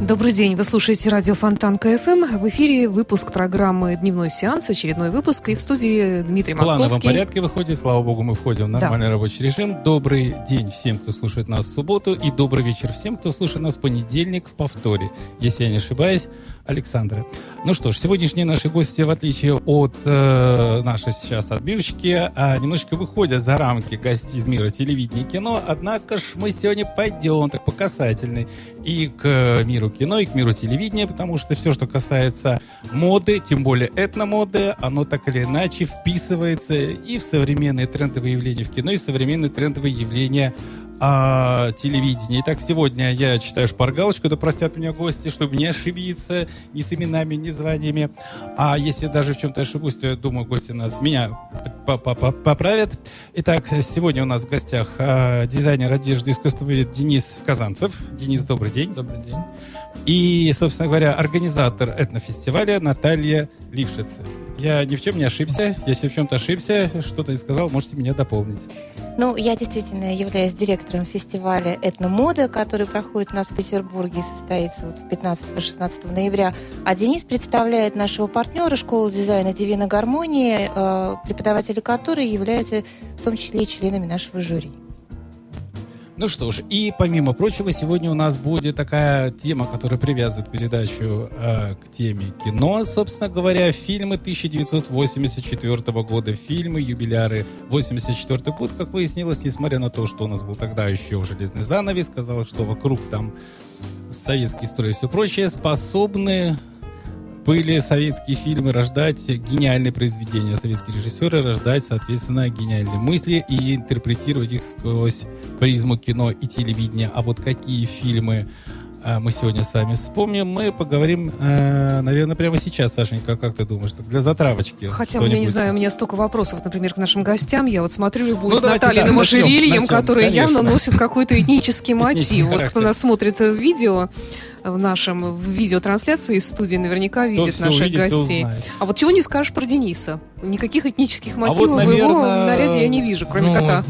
Добрый день, вы слушаете радио Фонтанка КФМ. В эфире выпуск программы «Дневной сеанс», очередной выпуск. И в студии Дмитрий В плановом Московский. порядке выходит, слава богу, мы входим в нормальный рабочий режим. Добрый день всем, кто слушает нас в субботу, и добрый вечер всем, кто слушает нас в понедельник в повторе, если я не ошибаюсь, Александра. Ну что ж, сегодняшние наши гости, в отличие от э, нашей сейчас отбивочки, а, немножечко выходят за рамки гостей из мира телевидения и кино, однако ж мы сегодня пойдем так по касательной и к миру кино, и к миру телевидения, потому что все, что касается моды, тем более этномоды, оно так или иначе вписывается и в современные трендовые явления в кино, и в современные трендовые явления а, телевидения. Итак, сегодня я читаю шпаргалочку, да простят меня гости, чтобы не ошибиться ни с именами, ни званиями. А если даже в чем-то ошибусь, то я думаю, гости нас меня по- по- по- поправят. Итак, сегодня у нас в гостях а, дизайнер одежды искусствовед Денис Казанцев. Денис, добрый день. Добрый день. И, собственно говоря, организатор этнофестиваля Наталья Лившица. Я ни в чем не ошибся. Если в чем-то ошибся, что-то не сказал, можете меня дополнить. Ну, я действительно являюсь директором фестиваля «Этномода», который проходит у нас в Петербурге и состоится вот 15-16 ноября. А Денис представляет нашего партнера школы дизайна «Дивина Гармонии», э, преподаватели которой являются в том числе и членами нашего жюри. Ну что ж, и помимо прочего, сегодня у нас будет такая тема, которая привязывает передачу э, к теме кино, собственно говоря, фильмы 1984 года, фильмы, юбиляры 84 год, как выяснилось, несмотря на то, что у нас был тогда еще железный занавес, казалось, что вокруг там советский строй и все прочее, способны были советские фильмы рождать гениальные произведения, советские режиссеры рождать, соответственно, гениальные мысли и интерпретировать их сквозь призму кино и телевидения. А вот какие фильмы а, мы сегодня с вами вспомним, мы поговорим, э, наверное, прямо сейчас, Сашенька, как ты думаешь, так, для затравочки. Хотя, я не знаю, у меня столько вопросов, например, к нашим гостям. Я вот смотрю любую Ну, с Натальиным да, ожерельем, конечно. явно носят какой-то этнический мотив. Вот кто нас смотрит в видео, в нашем в видеотрансляции из студии наверняка видит всё наших увидит, гостей. А вот чего не скажешь про Дениса? Никаких этнических вот, мотивов в его наверное, наряде я не вижу, кроме Ну, кота.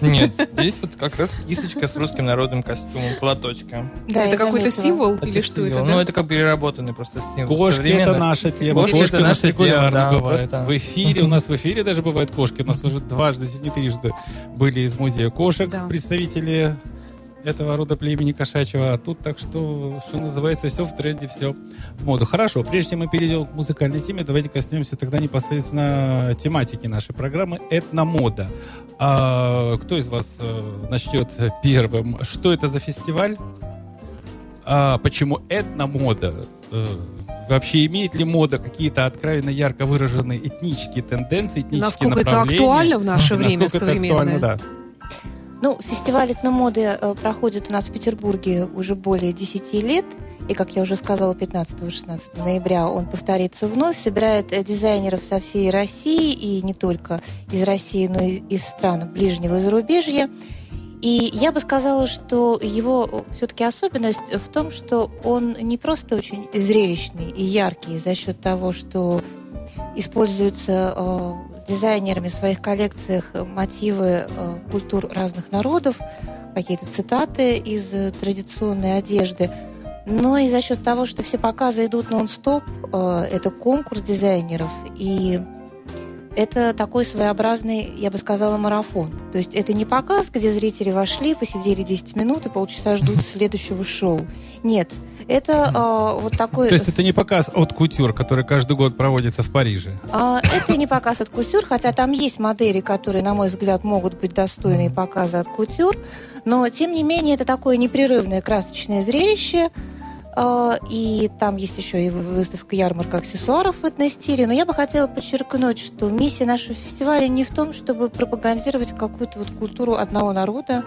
Нет, здесь вот как раз кисочка с русским народным костюмом, платочка. Да, это какой-то символ Это или что это? да? Ну, это как переработанный просто символ. Кошки это наша тема. Кошки Кошки, это наша тема, регулярно да, бывают. просто. В эфире, у нас в эфире даже бывают кошки. У нас уже дважды, не трижды, были из музея кошек Да. представители этого рода племени кошачьего. А тут так что, что называется, все в тренде, все в моду. Хорошо, прежде чем мы перейдем к музыкальной теме, давайте коснемся тогда непосредственно тематики нашей программы «Этномода». А, кто из вас э, начнет первым? Что это за фестиваль? А, почему этномода? Э, Вообще имеет ли мода какие-то откровенно ярко выраженные этнические тенденции, этнические Насколько это направления? актуально в наше время Насколько это современное? да. Ну, фестиваль этномоды э, проходит у нас в Петербурге уже более 10 лет. И, как я уже сказала, 15-16 ноября он повторится вновь. Собирает э, дизайнеров со всей России, и не только из России, но и из стран ближнего зарубежья. И я бы сказала, что его все-таки особенность в том, что он не просто очень зрелищный и яркий за счет того, что используются э, дизайнерами в своих коллекциях мотивы э, культур разных народов, какие-то цитаты из э, традиционной одежды, но и за счет того, что все показы идут нон-стоп, э, это конкурс дизайнеров, и это такой своеобразный, я бы сказала, марафон. То есть это не показ, где зрители вошли, посидели 10 минут и полчаса ждут следующего шоу. Нет, это э, вот такой... То есть это не показ от кутюр, который каждый год проводится в Париже. А, Это не показ от кутюр, хотя там есть модели, которые, на мой взгляд, могут быть достойны показа от кутюр, но, тем не менее, это такое непрерывное красочное зрелище, и там есть еще и выставка ярмарка аксессуаров в этом стиле. Но я бы хотела подчеркнуть, что миссия нашего фестиваля не в том, чтобы пропагандировать какую-то вот культуру одного народа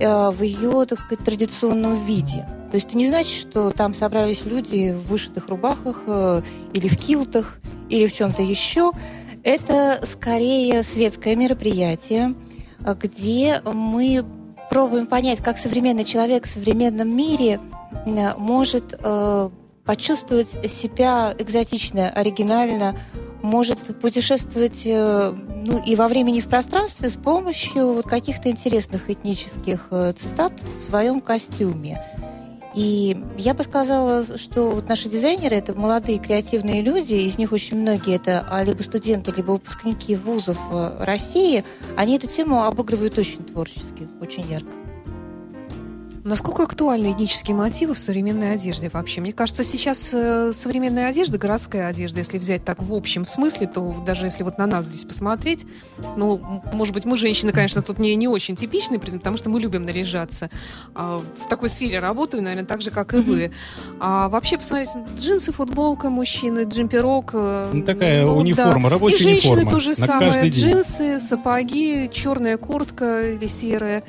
э, в ее, так сказать, традиционном виде. То есть это не значит, что там собрались люди в вышитых рубахах э, или в килтах, или в чем-то еще. Это скорее светское мероприятие, э, где мы пробуем понять, как современный человек в современном мире может э, почувствовать себя экзотично, оригинально, может путешествовать ну, и во времени, и в пространстве с помощью вот каких-то интересных этнических цитат в своем костюме. И я бы сказала, что вот наши дизайнеры — это молодые креативные люди, из них очень многие это а, либо студенты, либо выпускники вузов э, России, они эту тему обыгрывают очень творчески, очень ярко. Насколько актуальны этнические мотивы в современной одежде вообще? Мне кажется, сейчас э, современная одежда, городская одежда, если взять так в общем смысле, то даже если вот на нас здесь посмотреть, ну, может быть, мы, женщины, конечно, тут не, не очень типичные, потому что мы любим наряжаться. А, в такой сфере работаю, наверное, так же, как и вы. А вообще, посмотреть, джинсы, футболка мужчины, джемперок. Э, ну, такая ну, униформа, да. рабочая И женщины униформа. то же самое. Джинсы, сапоги, черная куртка или серая.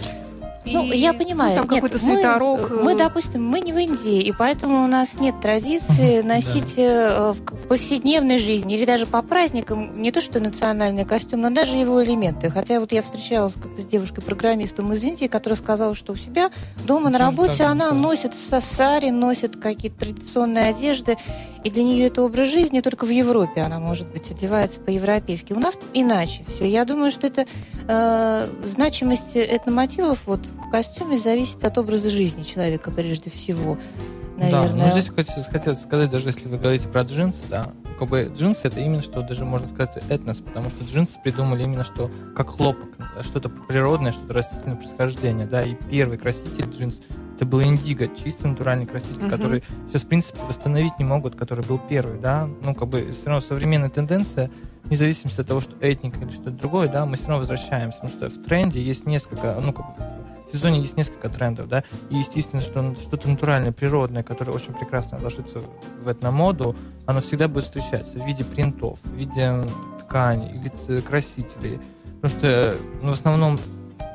Ну, и, я понимаю. Ну, там какой-то свитерок. Мы, мы, допустим, мы не в Индии, и поэтому у нас нет традиции носить э, в повседневной жизни или даже по праздникам не то что национальный костюм, но даже его элементы. Хотя вот я встречалась как-то с девушкой-программистом из Индии, которая сказала, что у себя дома на работе она носит сари, носит какие-то традиционные одежды, и для нее это образ жизни, только в Европе она, может быть, одевается по-европейски. У нас иначе все. Я думаю, что это э, значимость этномотивов вот в костюме зависит от образа жизни человека прежде всего. Наверное. Да, ну здесь хотелось сказать, даже если вы говорите про джинсы, да, как бы джинсы это именно что даже можно сказать этнос, потому что джинсы придумали именно что как хлопок, что-то природное, что-то растительное происхождение, да, и первый краситель джинс это был индиго, чисто натуральный краситель, uh-huh. который сейчас, в принципе, восстановить не могут, который был первый, да, ну, как бы все равно современная тенденция вне зависимости от того, что этника или что-то другое, да, мы все равно возвращаемся, потому что в тренде есть несколько, ну, как бы, сезоне есть несколько трендов, да, и естественно, что что-то натуральное, природное, которое очень прекрасно ложится в этномоду, оно всегда будет встречаться в виде принтов, в виде ткани или красителей, потому что, ну, в основном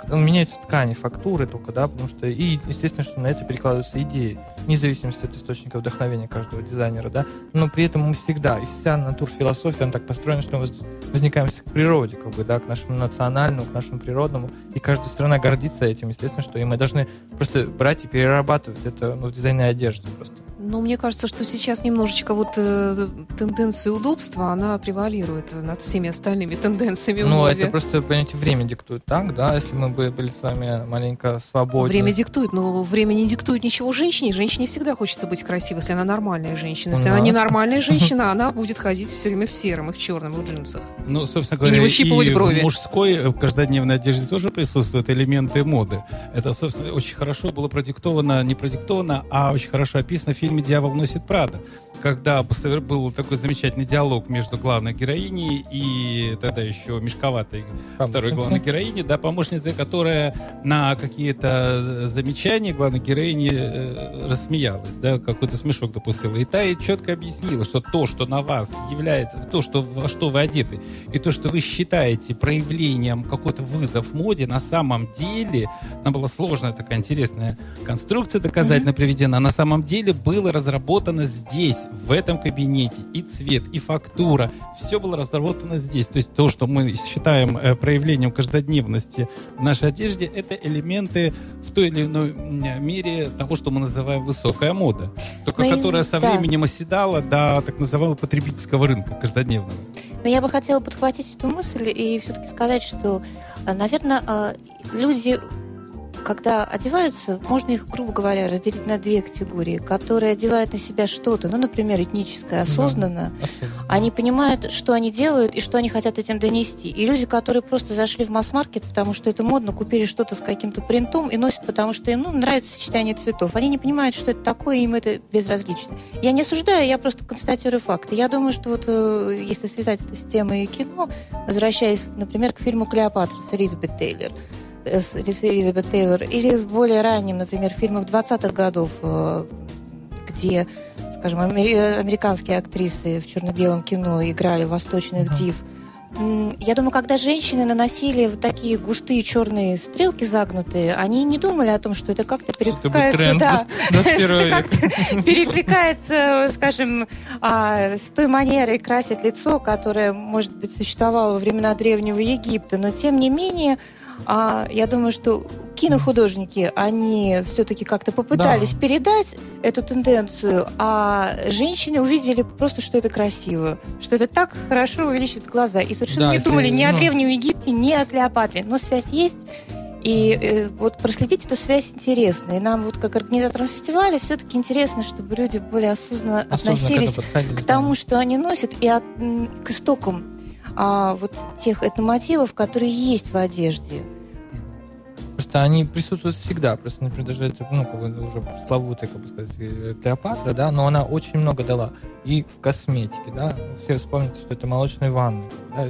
меняются ткани, фактуры только, да, потому что, и, естественно, что на это перекладываются идеи, вне от источника вдохновения каждого дизайнера, да, но при этом мы всегда, и вся натурфилософия, она так построена, что мы возникаем к природе, как бы, да, к нашему национальному, к нашему природному, и каждая страна гордится этим, естественно, что и мы должны просто брать и перерабатывать это ну, в дизайне одежды просто. Ну, мне кажется, что сейчас немножечко вот э, тенденция удобства, она превалирует над всеми остальными тенденциями Ну, моде. это просто, понимаете, время диктует так, да, если мы бы были с вами маленько свободны. Время диктует, но время не диктует ничего женщине. Женщине всегда хочется быть красивой, если она нормальная женщина. Если да. она ненормальная женщина, она будет ходить все время в сером и в черном, и в джинсах. Ну, собственно говоря, и, не выщипывать и брови. в мужской э, в каждодневной одежде тоже присутствуют элементы моды. Это, собственно, очень хорошо было продиктовано, не продиктовано, а очень хорошо описано в фильме фильме «Дьявол носит Прада», когда был такой замечательный диалог между главной героиней и тогда еще мешковатой второй главной героиней, да, помощницей, которая на какие-то замечания главной героини э, рассмеялась, да, какой-то смешок допустила. И та ей четко объяснила, что то, что на вас является, то, что, во что вы одеты, и то, что вы считаете проявлением какой-то вызов моде, на самом деле, там была сложная такая интересная конструкция доказательно mm-hmm. приведена, на самом деле было было разработано здесь, в этом кабинете. И цвет, и фактура. Все было разработано здесь. То есть то, что мы считаем э, проявлением каждодневности в нашей одежде, это элементы в той или иной мере того, что мы называем высокая мода. Только Но которая со да. временем оседала до так называемого потребительского рынка каждодневного. Но я бы хотела подхватить эту мысль и все-таки сказать, что, наверное, э, люди когда одеваются, можно их, грубо говоря, разделить на две категории, которые одевают на себя что-то, ну, например, этническое, осознанно. Да. Они понимают, что они делают и что они хотят этим донести. И люди, которые просто зашли в масс-маркет, потому что это модно, купили что-то с каким-то принтом и носят, потому что им ну, нравится сочетание цветов. Они не понимают, что это такое, им это безразлично. Я не осуждаю, я просто констатирую факты. Я думаю, что вот э, если связать это с темой кино, возвращаясь, например, к фильму «Клеопатра» с Элизабет Тейлор, с Элизабет Тейлор, или с более ранним, например, фильмов 20-х годов, э, где, скажем, американские актрисы в черно-белом кино играли восточных див. Я думаю, когда женщины наносили вот такие густые черные стрелки загнутые, они не думали о том, что это как-то перекликается, да, что как-то перекликается, скажем, а, с той манерой красить лицо, которая, может быть, существовала во времена Древнего Египта. Но, тем не менее, а, я думаю, что кинохудожники, они все-таки как-то попытались да. передать эту тенденцию, а женщины увидели просто, что это красиво, что это так хорошо увеличит глаза. И совершенно да, не думали ни ну... о Древнем Египте, ни о Клеопатре. Но связь есть. И э, вот проследить эту связь интересно. И нам вот как организаторам фестиваля все-таки интересно, чтобы люди более осознанно, осознанно относились к, к тому, что они носят, и от, к истокам а, вот тех этномотивов, которые есть в одежде. Просто они присутствуют всегда. Просто, например, даже ну, как бы уже пресловутая, как бы сказать, э, Клеопатра, да, но она очень много дала и в косметике, да. Все вспомните, что это молочные ванны. Да?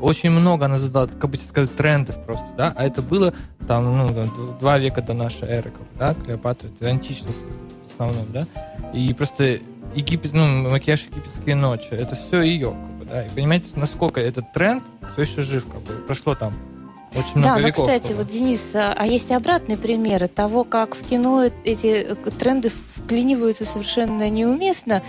Очень много она задала, как бы сказать, трендов просто, да. А это было там, ну, два века до нашей эры, как бы, да, Клеопатра, это античность в основном, да. И просто Египет, ну, макияж египетские ночи, это все ее, бы, да. И понимаете, насколько этот тренд все еще жив, как бы, прошло там очень много да, но, кстати, вот, Денис, а, а есть и обратные примеры того, как в кино эти э, тренды вклиниваются совершенно неуместно.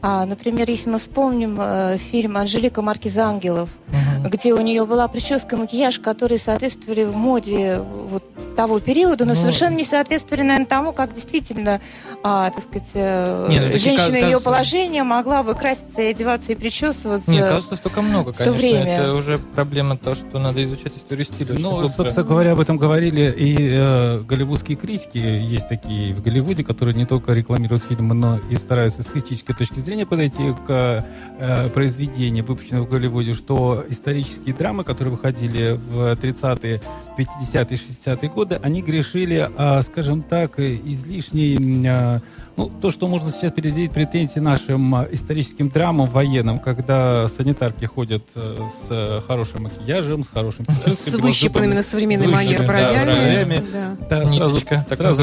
А, например, если мы вспомним э, фильм «Анжелика Маркиз Ангелов», угу. где у нее была прическа, макияж, которые соответствовали моде вот того периода, но ну, совершенно не соответствовали, наверное, тому, как действительно, а, так сказать, э, Нет, ну, женщина кажется, ее положения могла бы краситься и одеваться и причесываться. Нет, кажется, столько много, конечно. время. Это уже проблема того, что надо изучать историю стиля. Ну, собственно говоря, об этом говорили и э, голливудские критики, есть такие в Голливуде, которые не только рекламируют фильмы, но и стараются с критической точки зрения подойти к э, произведениям, выпущенным в Голливуде, что исторические драмы, которые выходили в 30-е, 50-е, 60-е годы, годы они грешили, а, скажем так, излишней, а, ну, то, что можно сейчас предъявить претензии нашим а, историческим драмам военным, когда санитарки ходят э, с хорошим макияжем, с хорошим С выщипанными на современной манере бровями. Да, да. сразу, сразу,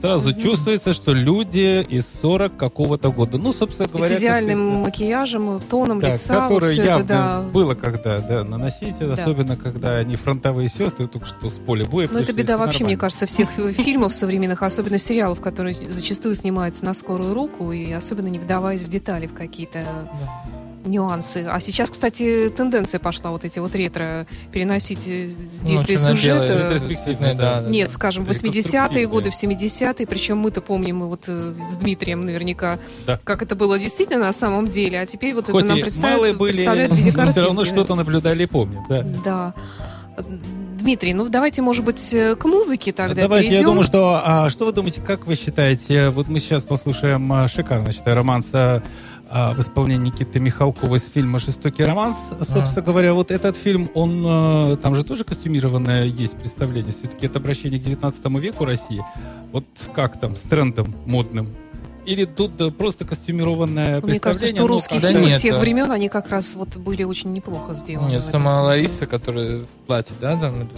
сразу чувствуется, что люди из 40 какого-то года. Ну, собственно говоря... С идеальным макияжем, тоном лица. Которое вот явно это, да. было когда да, наносить, да. особенно когда они фронтовые сестры, только что с поля боя Ну, это беда вообще, мне кажется, всех фильмов современных, особенно сериалов, которые зачастую снимаются на скорую руку и особенно не вдаваясь в детали, в какие-то нюансы. А сейчас, кстати, тенденция пошла вот эти вот ретро переносить действия ну, сюжета. Ретроспективные, да. Нет, да, скажем, 80-е годы, в 70-е, причем мы-то помним, мы вот э, с Дмитрием наверняка, да. как это было действительно на самом деле, а теперь вот Хоть это нам представляют, были, представляют в виде картинки. Все равно что-то наблюдали и помним, да. Да. Дмитрий, ну давайте, может быть, э, к музыке тогда Давайте, перейдем. я думаю, что... А, что вы думаете, как вы считаете, вот мы сейчас послушаем а, шикарно, считаю, романс а, а, в исполнении Никиты Михалкова из фильма «Жестокий романс». Собственно а. говоря, вот этот фильм, он... А, там же тоже костюмированное есть представление. Все-таки это обращение к 19 веку России. Вот как там с трендом модным? Или тут просто костюмированное Мне кажется, что русские фильмы нет, тех времен, они как раз вот были очень неплохо сделаны. Нет, сама Лариса, которая в платье, да, там,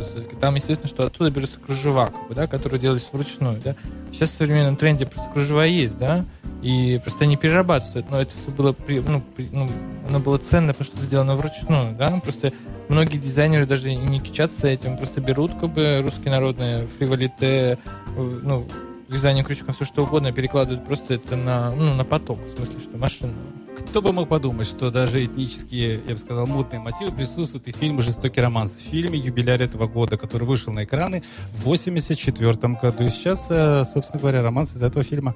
там, естественно, что оттуда берется кружева, как бы, да, которые делались вручную, да. Сейчас в современном тренде просто кружева есть, да, и просто они перерабатывают, но это все было, при, ну, при, ну, оно было ценно, потому что сделано вручную, да, просто многие дизайнеры даже не кичатся этим, просто берут, как бы, русские народные фривалите, ну, вязание крючком, все что угодно, перекладывают просто это на, ну, на поток, в смысле, что машина. Кто бы мог подумать, что даже этнические, я бы сказал, модные мотивы присутствуют и в фильме «Жестокий романс», в фильме «Юбиляр этого года», который вышел на экраны в 84 году. И сейчас, э, собственно говоря, романс из этого фильма.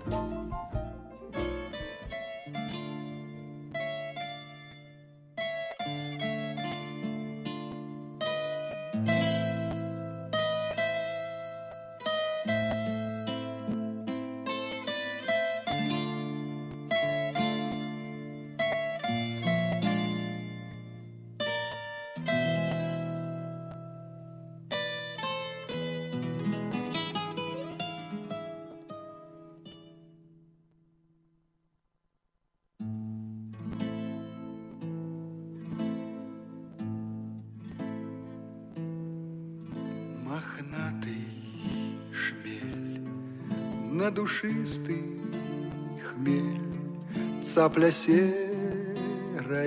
Цапля серая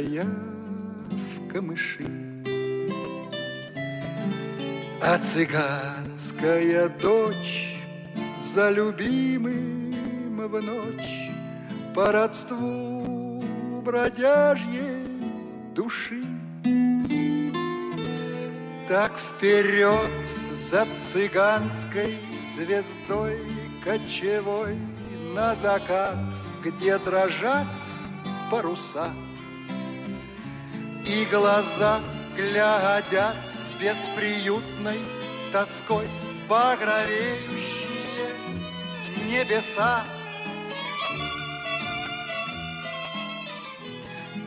в камыши. А цыганская дочь за любимым в ночь по родству бродяжьей души. Так вперед за цыганской звездой кочевой на закат, где дрожат паруса. И глаза глядят с бесприютной тоской багровеющие небеса.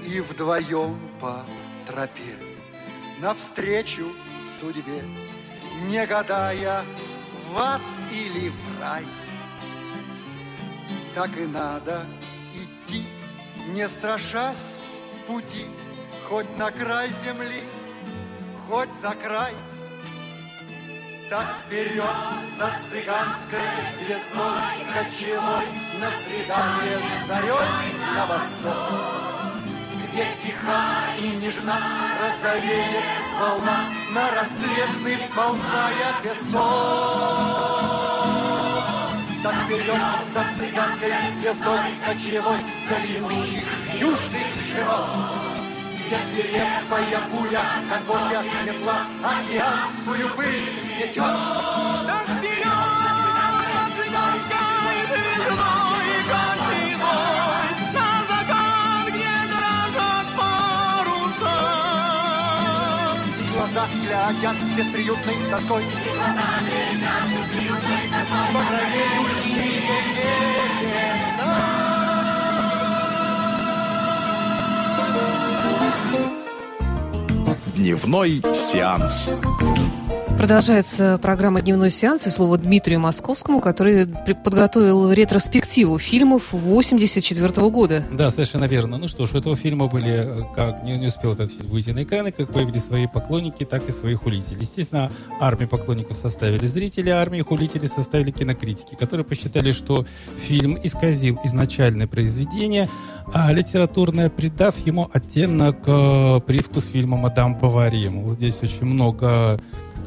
И вдвоем по тропе навстречу судьбе, не гадая, в ад или в рай. Так и надо не страшась пути, хоть на край земли, хоть за край. Так вперед за цыганской звездой Кочевой на свидание с зарей на восток Где тиха и нежна розовеет волна На рассветный вползая песок Так вперед за цыганской звездой Кочевой Длиннущих южных широт где свирепая пуля, как божья метла, океанскую пыль метет. Да вперед, Глаза глядят бесприютной тоской, Глаза глядят бесприютной тоской, Багровеющие века. Дневной сеанс. Продолжается программа «Дневной сеанс» и слово Дмитрию Московскому, который подготовил ретроспективу фильмов 84 года. Да, совершенно верно. Ну что ж, у этого фильма были, как не, не успел этот фильм выйти на экраны, как появились свои поклонники, так и свои хулители. Естественно, армию поклонников составили зрители, а армию хулителей составили кинокритики, которые посчитали, что фильм исказил изначальное произведение, а литературное, придав ему оттенок, э, привкус фильма «Мадам Бавари». Мол, здесь очень много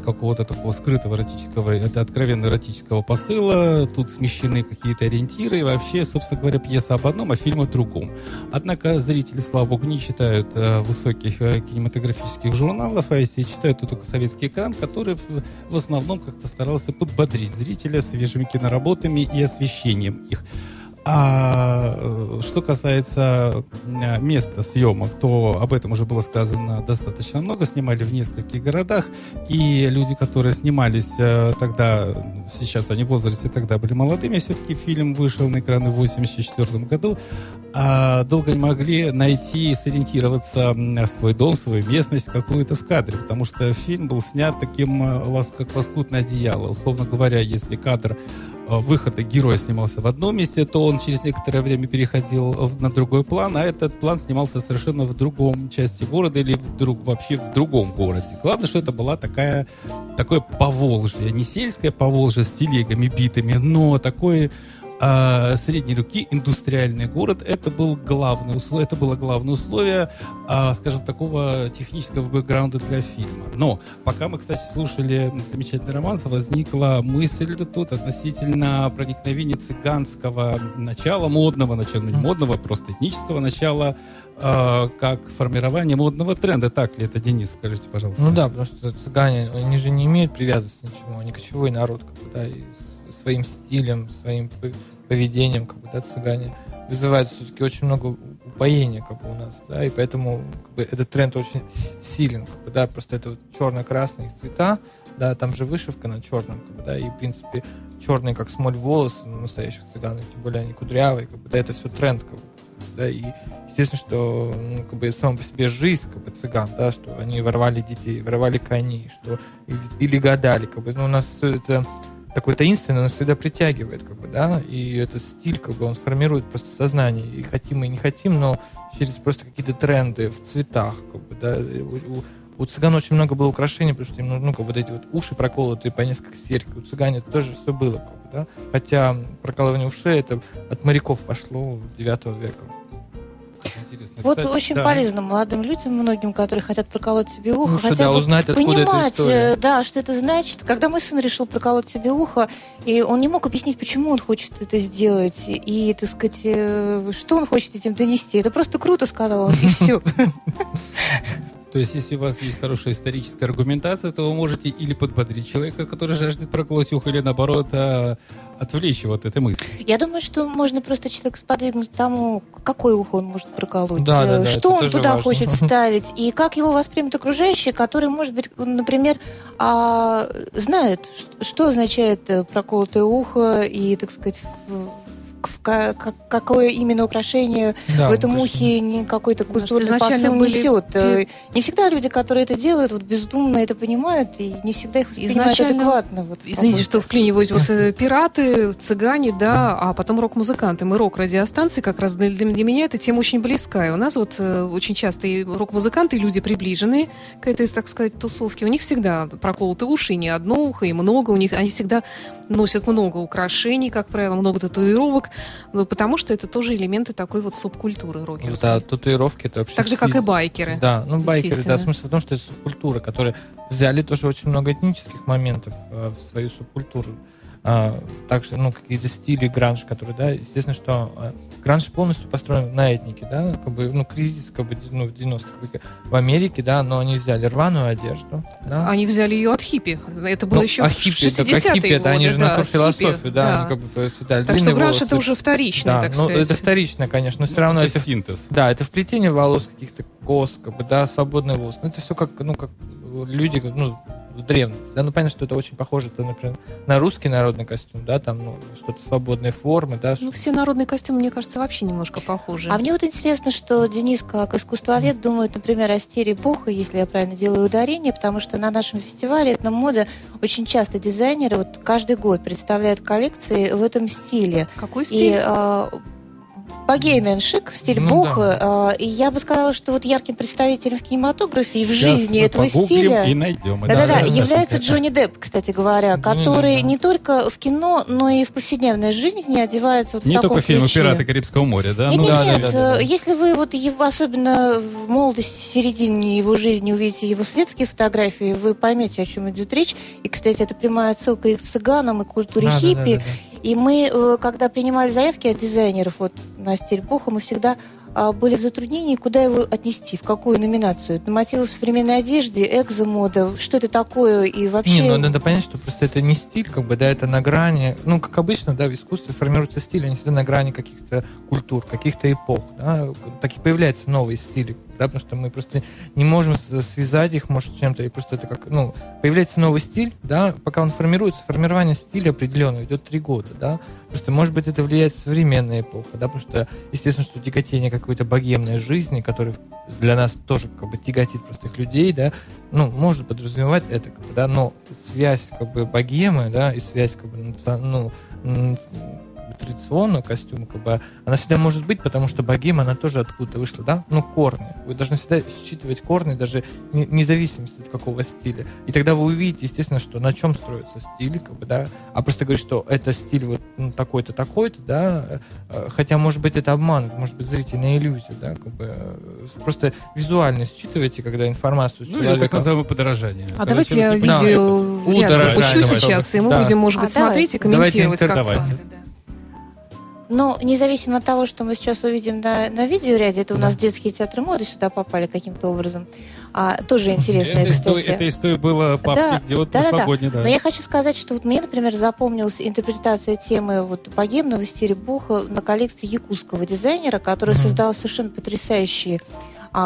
какого-то такого скрытого эротического, откровенно эротического посыла, тут смещены какие-то ориентиры, и вообще, собственно говоря, пьеса об одном, а фильм о другом. Однако зрители, слава богу, не читают э, высоких э, кинематографических журналов, а если читают, то только советский экран, который в основном как-то старался подбодрить зрителя свежими киноработами и освещением их. А э, что касается э, места съемок, то об этом уже было сказано достаточно много. Снимали в нескольких городах. И люди, которые снимались э, тогда, сейчас они в возрасте тогда были молодыми, все-таки фильм вышел на экраны в 1984 году, а долго не могли найти и сориентироваться свой дом, свою местность какую-то в кадре, потому что фильм был снят таким, как лоскутное одеяло. Условно говоря, если кадр выхода героя снимался в одном месте, то он через некоторое время переходил на другой план, а этот план снимался совершенно в другом части города или вдруг вообще в другом городе. Главное, что это была такая, такое Поволжье, не сельское Поволжье с телегами битыми, но такое а, средней руки индустриальный город. Это, был главный, это было главное условие, а, скажем, такого технического бэкграунда для фильма. Но пока мы, кстати, слушали замечательный роман, возникла мысль тут относительно проникновения цыганского начала, модного начала, ну, не модного, просто этнического начала, а, как формирование модного тренда. Так ли это, Денис, скажите, пожалуйста? Ну да, потому что цыгане, они же не имеют привязанности ни к чему, они кочевой народ, да, и своим стилем, своим поведением, как бы, да, цыгане. Вызывают все-таки очень много упоения, как бы, у нас, да, и поэтому, как бы, этот тренд очень силен, как бы, да, просто это вот черно-красные цвета, да, там же вышивка на черном, как бы, да, и, в принципе, черные, как смоль, волосы настоящих цыган, тем более они кудрявые, как бы, да, это все тренд, как бы, да, и естественно, что, ну, как бы, сам по себе жизнь, как бы, цыган, да, что они воровали детей, воровали коней, что, или, или гадали, как бы, ну, у нас это такой таинственный, нас всегда притягивает, как бы, да, и этот стиль, как бы, он формирует просто сознание, и хотим и не хотим, но через просто какие-то тренды в цветах, как бы, да, у, у цыган очень много было украшений, потому что им, ну, ну как вот эти вот уши проколотые по несколько серьг, у цыгане тоже все было, как бы, да? Хотя прокалывание ушей это от моряков пошло 9 века. Интересно. Вот Кстати, очень да. полезно молодым людям, многим, которые хотят проколоть себе ухо, ну, хотя да, бы узнать, понимать, э, да, что это значит. Когда мой сын решил проколоть себе ухо, и он не мог объяснить, почему он хочет это сделать, и, так сказать, э, что он хочет этим донести. Это просто круто, сказал он, и все. То есть, если у вас есть хорошая историческая аргументация, то вы можете или подбодрить человека, который жаждет проколоть ухо, или наоборот а, отвлечь его от этой мысли. Я думаю, что можно просто человека сподвигнуть тому, какое ухо он может проколоть, да, да, да, что он туда важно. хочет ставить, и как его воспримут окружающие, которые, может быть, например, а, знают, что означает э, проколотое ухо, и, так сказать, какое именно украшение да, в этом ухе не какой-то культурный Может, посыл были... несет. Э, не всегда люди, которые это делают, вот бездумно это понимают, и не всегда их воспринимают изначально... адекватно. Вот, Извините, что вклиниваюсь. Вот э, пираты, цыгане, да, а потом рок-музыканты. Мы рок-радиостанции, как раз для, для меня эта тема очень близкая. У нас вот э, очень часто и рок-музыканты, люди приближенные к этой, так сказать, тусовке, у них всегда проколоты уши, и не одно ухо, и много у них, они всегда носят много украшений, как правило, много татуировок, ну, потому что это тоже элементы такой вот субкультуры рокерской. Да, татуировки это вообще... Так же, как и байкеры. Да, ну байкеры, да, смысл в том, что это субкультура, которая взяли тоже очень много этнических моментов э, в свою субкультуру. А, также, ну, какие-то стили гранж, которые, да, естественно, что а, гранж полностью построен на этнике, да, как бы, ну, кризис, как бы, ну, в 90-х в Америке, да, но они взяли рваную одежду, да. Они взяли ее от хиппи, это было ну, еще а хиппи, в 60-е хиппи. Это, они же да, на ту философию, да, да. Они как бы всегда Так что гранж это уже вторичный, да, так ну, сказать. это вторично, конечно, но все равно это... синтез. Да, это вплетение волос каких-то кос, как бы, да, свободный волос. Ну, это все как, ну, как люди, ну, в древности. Да, ну понятно, что это очень похоже, то, например, на русский народный костюм, да, там, ну, что-то свободной формы, да. Ну, все народные костюмы, мне кажется, вообще немножко похожи. А мне вот интересно, что Денис, как искусствовед, думает, например, о стиле эпохи, если я правильно делаю ударение, потому что на нашем фестивале «Этно мода» очень часто дизайнеры вот каждый год представляют коллекции в этом стиле. Какой стиль? И, а, богемен шик, стиль ну. Да. И я бы сказала, что вот ярким представителем в кинематографе и в Сейчас жизни этого стиля... и найдем. Да-да-да, является Джонни Депп, кстати говоря, который не только в кино, но и в повседневной жизни одевается вот Не в только фильмы ключе. «Пираты Карибского моря», да? Нет, ну, да. Если вы вот его, особенно в молодости, в середине его жизни увидите его светские фотографии, вы поймете, о чем идет речь. И, кстати, это прямая отсылка и к цыганам, и к культуре хиппи. И мы, э, когда принимали заявки от дизайнеров вот, на стиль эпоха, мы всегда а, были в затруднении, куда его отнести, в какую номинацию. Это мотивы в современной одежде, экзомода, что это такое и вообще... Не, ну надо понять, что просто это не стиль, как бы, да, это на грани... Ну, как обычно, да, в искусстве формируется стиль, они всегда на грани каких-то культур, каких-то эпох, да, так и появляются новые стили, да, потому что мы просто не можем связать их, может, чем-то, и просто это как, ну, появляется новый стиль, да, пока он формируется, формирование стиля определенного идет три года, да, просто, может быть, это влияет современная эпоха, да, потому что, естественно, что тяготение какой-то богемной жизни, которая для нас тоже как бы тяготит простых людей, да, ну, может подразумевать это, как бы, да, но связь, как бы, богемы, да, и связь, как бы, ну, традиционного костюма, как бы, она всегда может быть, потому что богема, она тоже откуда-то вышла, да? Ну, корни. Вы должны всегда считывать корни, даже независимости от какого стиля. И тогда вы увидите, естественно, что на чем строится стиль, как бы, да? А просто говорить, что это стиль вот ну, такой-то, такой-то, да? Э, хотя, может быть, это обман, может быть, зрительная иллюзия, да? Как бы, э, просто визуально считывайте, когда информацию Ну, или так называемое подорожание. А давайте я видео да, запущу сейчас, и мы да. будем, может быть, а смотреть давайте. и комментировать, давайте, как давайте. Но независимо от того, что мы сейчас увидим на, на видеоряде, это у нас детские театры моды сюда попали каким-то образом. А, тоже интересно, это кстати. История, это история была по да, идиот да, да, да. да. Но я хочу сказать, что вот мне, например, запомнилась интерпретация темы вот богемного стиля Буха на коллекции якутского дизайнера, который mm-hmm. создал совершенно потрясающие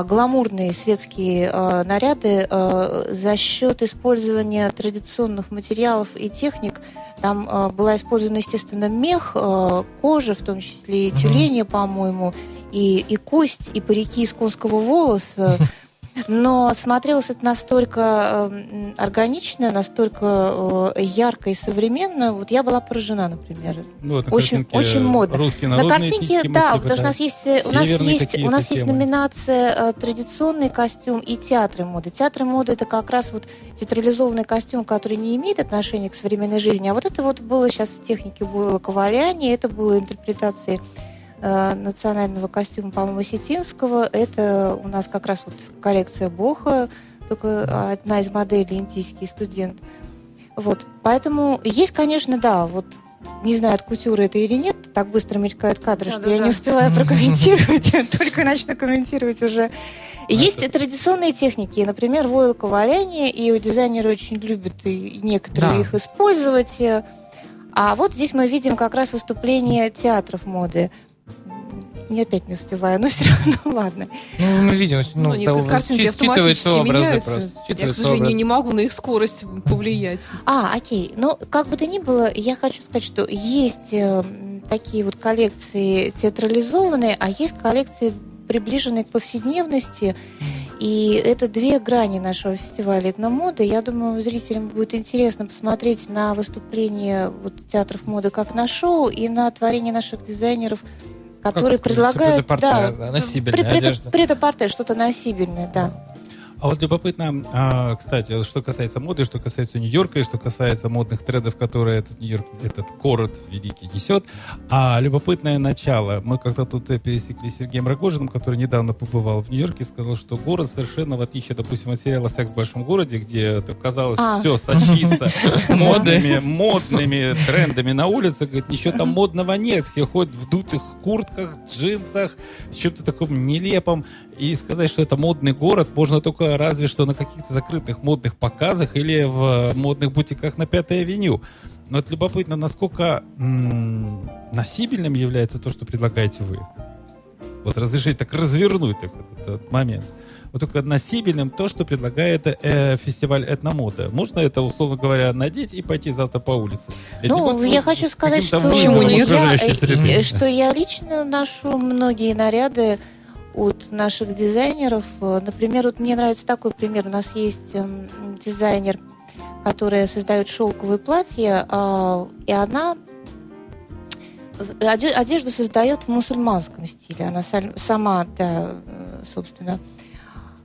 гламурные светские а, наряды а, за счет использования традиционных материалов и техник. Там а, была использована, естественно, мех, а, кожа, в том числе и тюленя, по-моему, и, и кость, и парики из конского волоса. Но смотрелось это настолько э, органично, настолько э, ярко и современно. Вот я была поражена, например. Ну, вот на очень, очень модно. Русские На картинке, да, потому что у нас есть, э, у нас есть, у нас есть номинация э, традиционный костюм и театры моды. Театры моды это как раз вот театрализованный костюм, который не имеет отношения к современной жизни. А вот это вот было сейчас в технике Войла Коваляни, это было интерпретацией э, национального костюма, по-моему, осетинского. Это у нас как раз вот коллекция Боха, только одна из моделей индийский студент. Вот, поэтому есть, конечно, да, вот не знаю, от кутюры это или нет, так быстро мелькают кадры, что я Да-да-да. не успеваю прокомментировать, только начну комментировать уже. Есть и традиционные техники, например, войлоко валяние, и дизайнеры очень любят и некоторые Да. их использовать. А вот здесь мы видим как раз выступление театров моды. Не опять не успеваю, но все равно ладно. Ну, мы видим, Ну, ну, да, картинки автоматически образы меняются. просто. Я, к сожалению, образы. не могу на их скорость повлиять. А, окей. Ну, как бы то ни было, я хочу сказать, что есть э, такие вот коллекции театрализованные, а есть коллекции, приближенные к повседневности. И это две грани нашего фестиваля этномоды. Я думаю, зрителям будет интересно посмотреть на выступление вот, театров моды как на шоу и на творение наших дизайнеров, предлагают прет-а-порте, да, носибельная пред- пред- одежда. прет-а-порте, что-то носибельное, да. А вот любопытно, а, кстати, что касается моды, что касается Нью-Йорка, и что касается модных трендов, которые этот Нью-Йорк, этот город великий несет. А любопытное начало. Мы как-то тут э, пересеклись с Сергеем Рогожиным, который недавно побывал в Нью-Йорке, сказал, что город совершенно, в отличие, допустим, от сериала «Секс в большом городе», где казалось А. все сочится модными, модными трендами на улице, говорит, ничего там модного нет. Все ходят в дутых куртках, джинсах, чем-то таком нелепом. И сказать, что это модный город, можно только разве что на каких-то закрытых модных показах или в модных бутиках на Пятой авеню. Но это любопытно, насколько м, носибельным является то, что предлагаете вы. Вот разрешить так развернуть так, вот этот момент. Вот только носибельным то, что предлагает э, фестиваль этномода. Можно это, условно говоря, надеть и пойти завтра по улице? Это Ну, я хочу сказать, что, Почему нет? я, э, что я лично ношу многие наряды от наших дизайнеров. Э, Например, вот мне нравится такой пример. У нас есть эм, дизайнер, которая создает шелковые платья, а, и она одежду создает в мусульманском стиле. Она сама, да, э, собственно,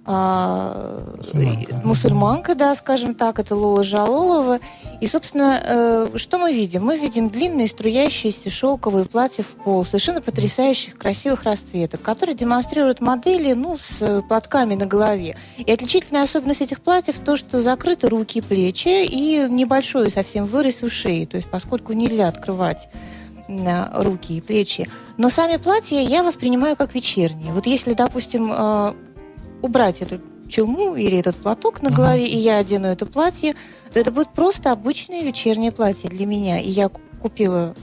а, Мусульманка. э, мусульманка, да, скажем так, это Лола Жалолова. И, собственно, э, что мы видим? Мы видим длинные струящиеся шелковые платья в пол, совершенно потрясающих, красивых расцветок, которые демонстрируют модели, ну, с э, платками на голове. И отличительная особенность этих платьев то, что закрыты руки и плечи и небольшой совсем вырез у шеи, то есть поскольку нельзя открывать на руки и плечи. Но сами платья я воспринимаю как вечерние. Вот если, допустим, э, убрать эту челму или этот платок на голове, и я одену это платье, то это будет просто обычное вечернее платье для меня. И я ку- купила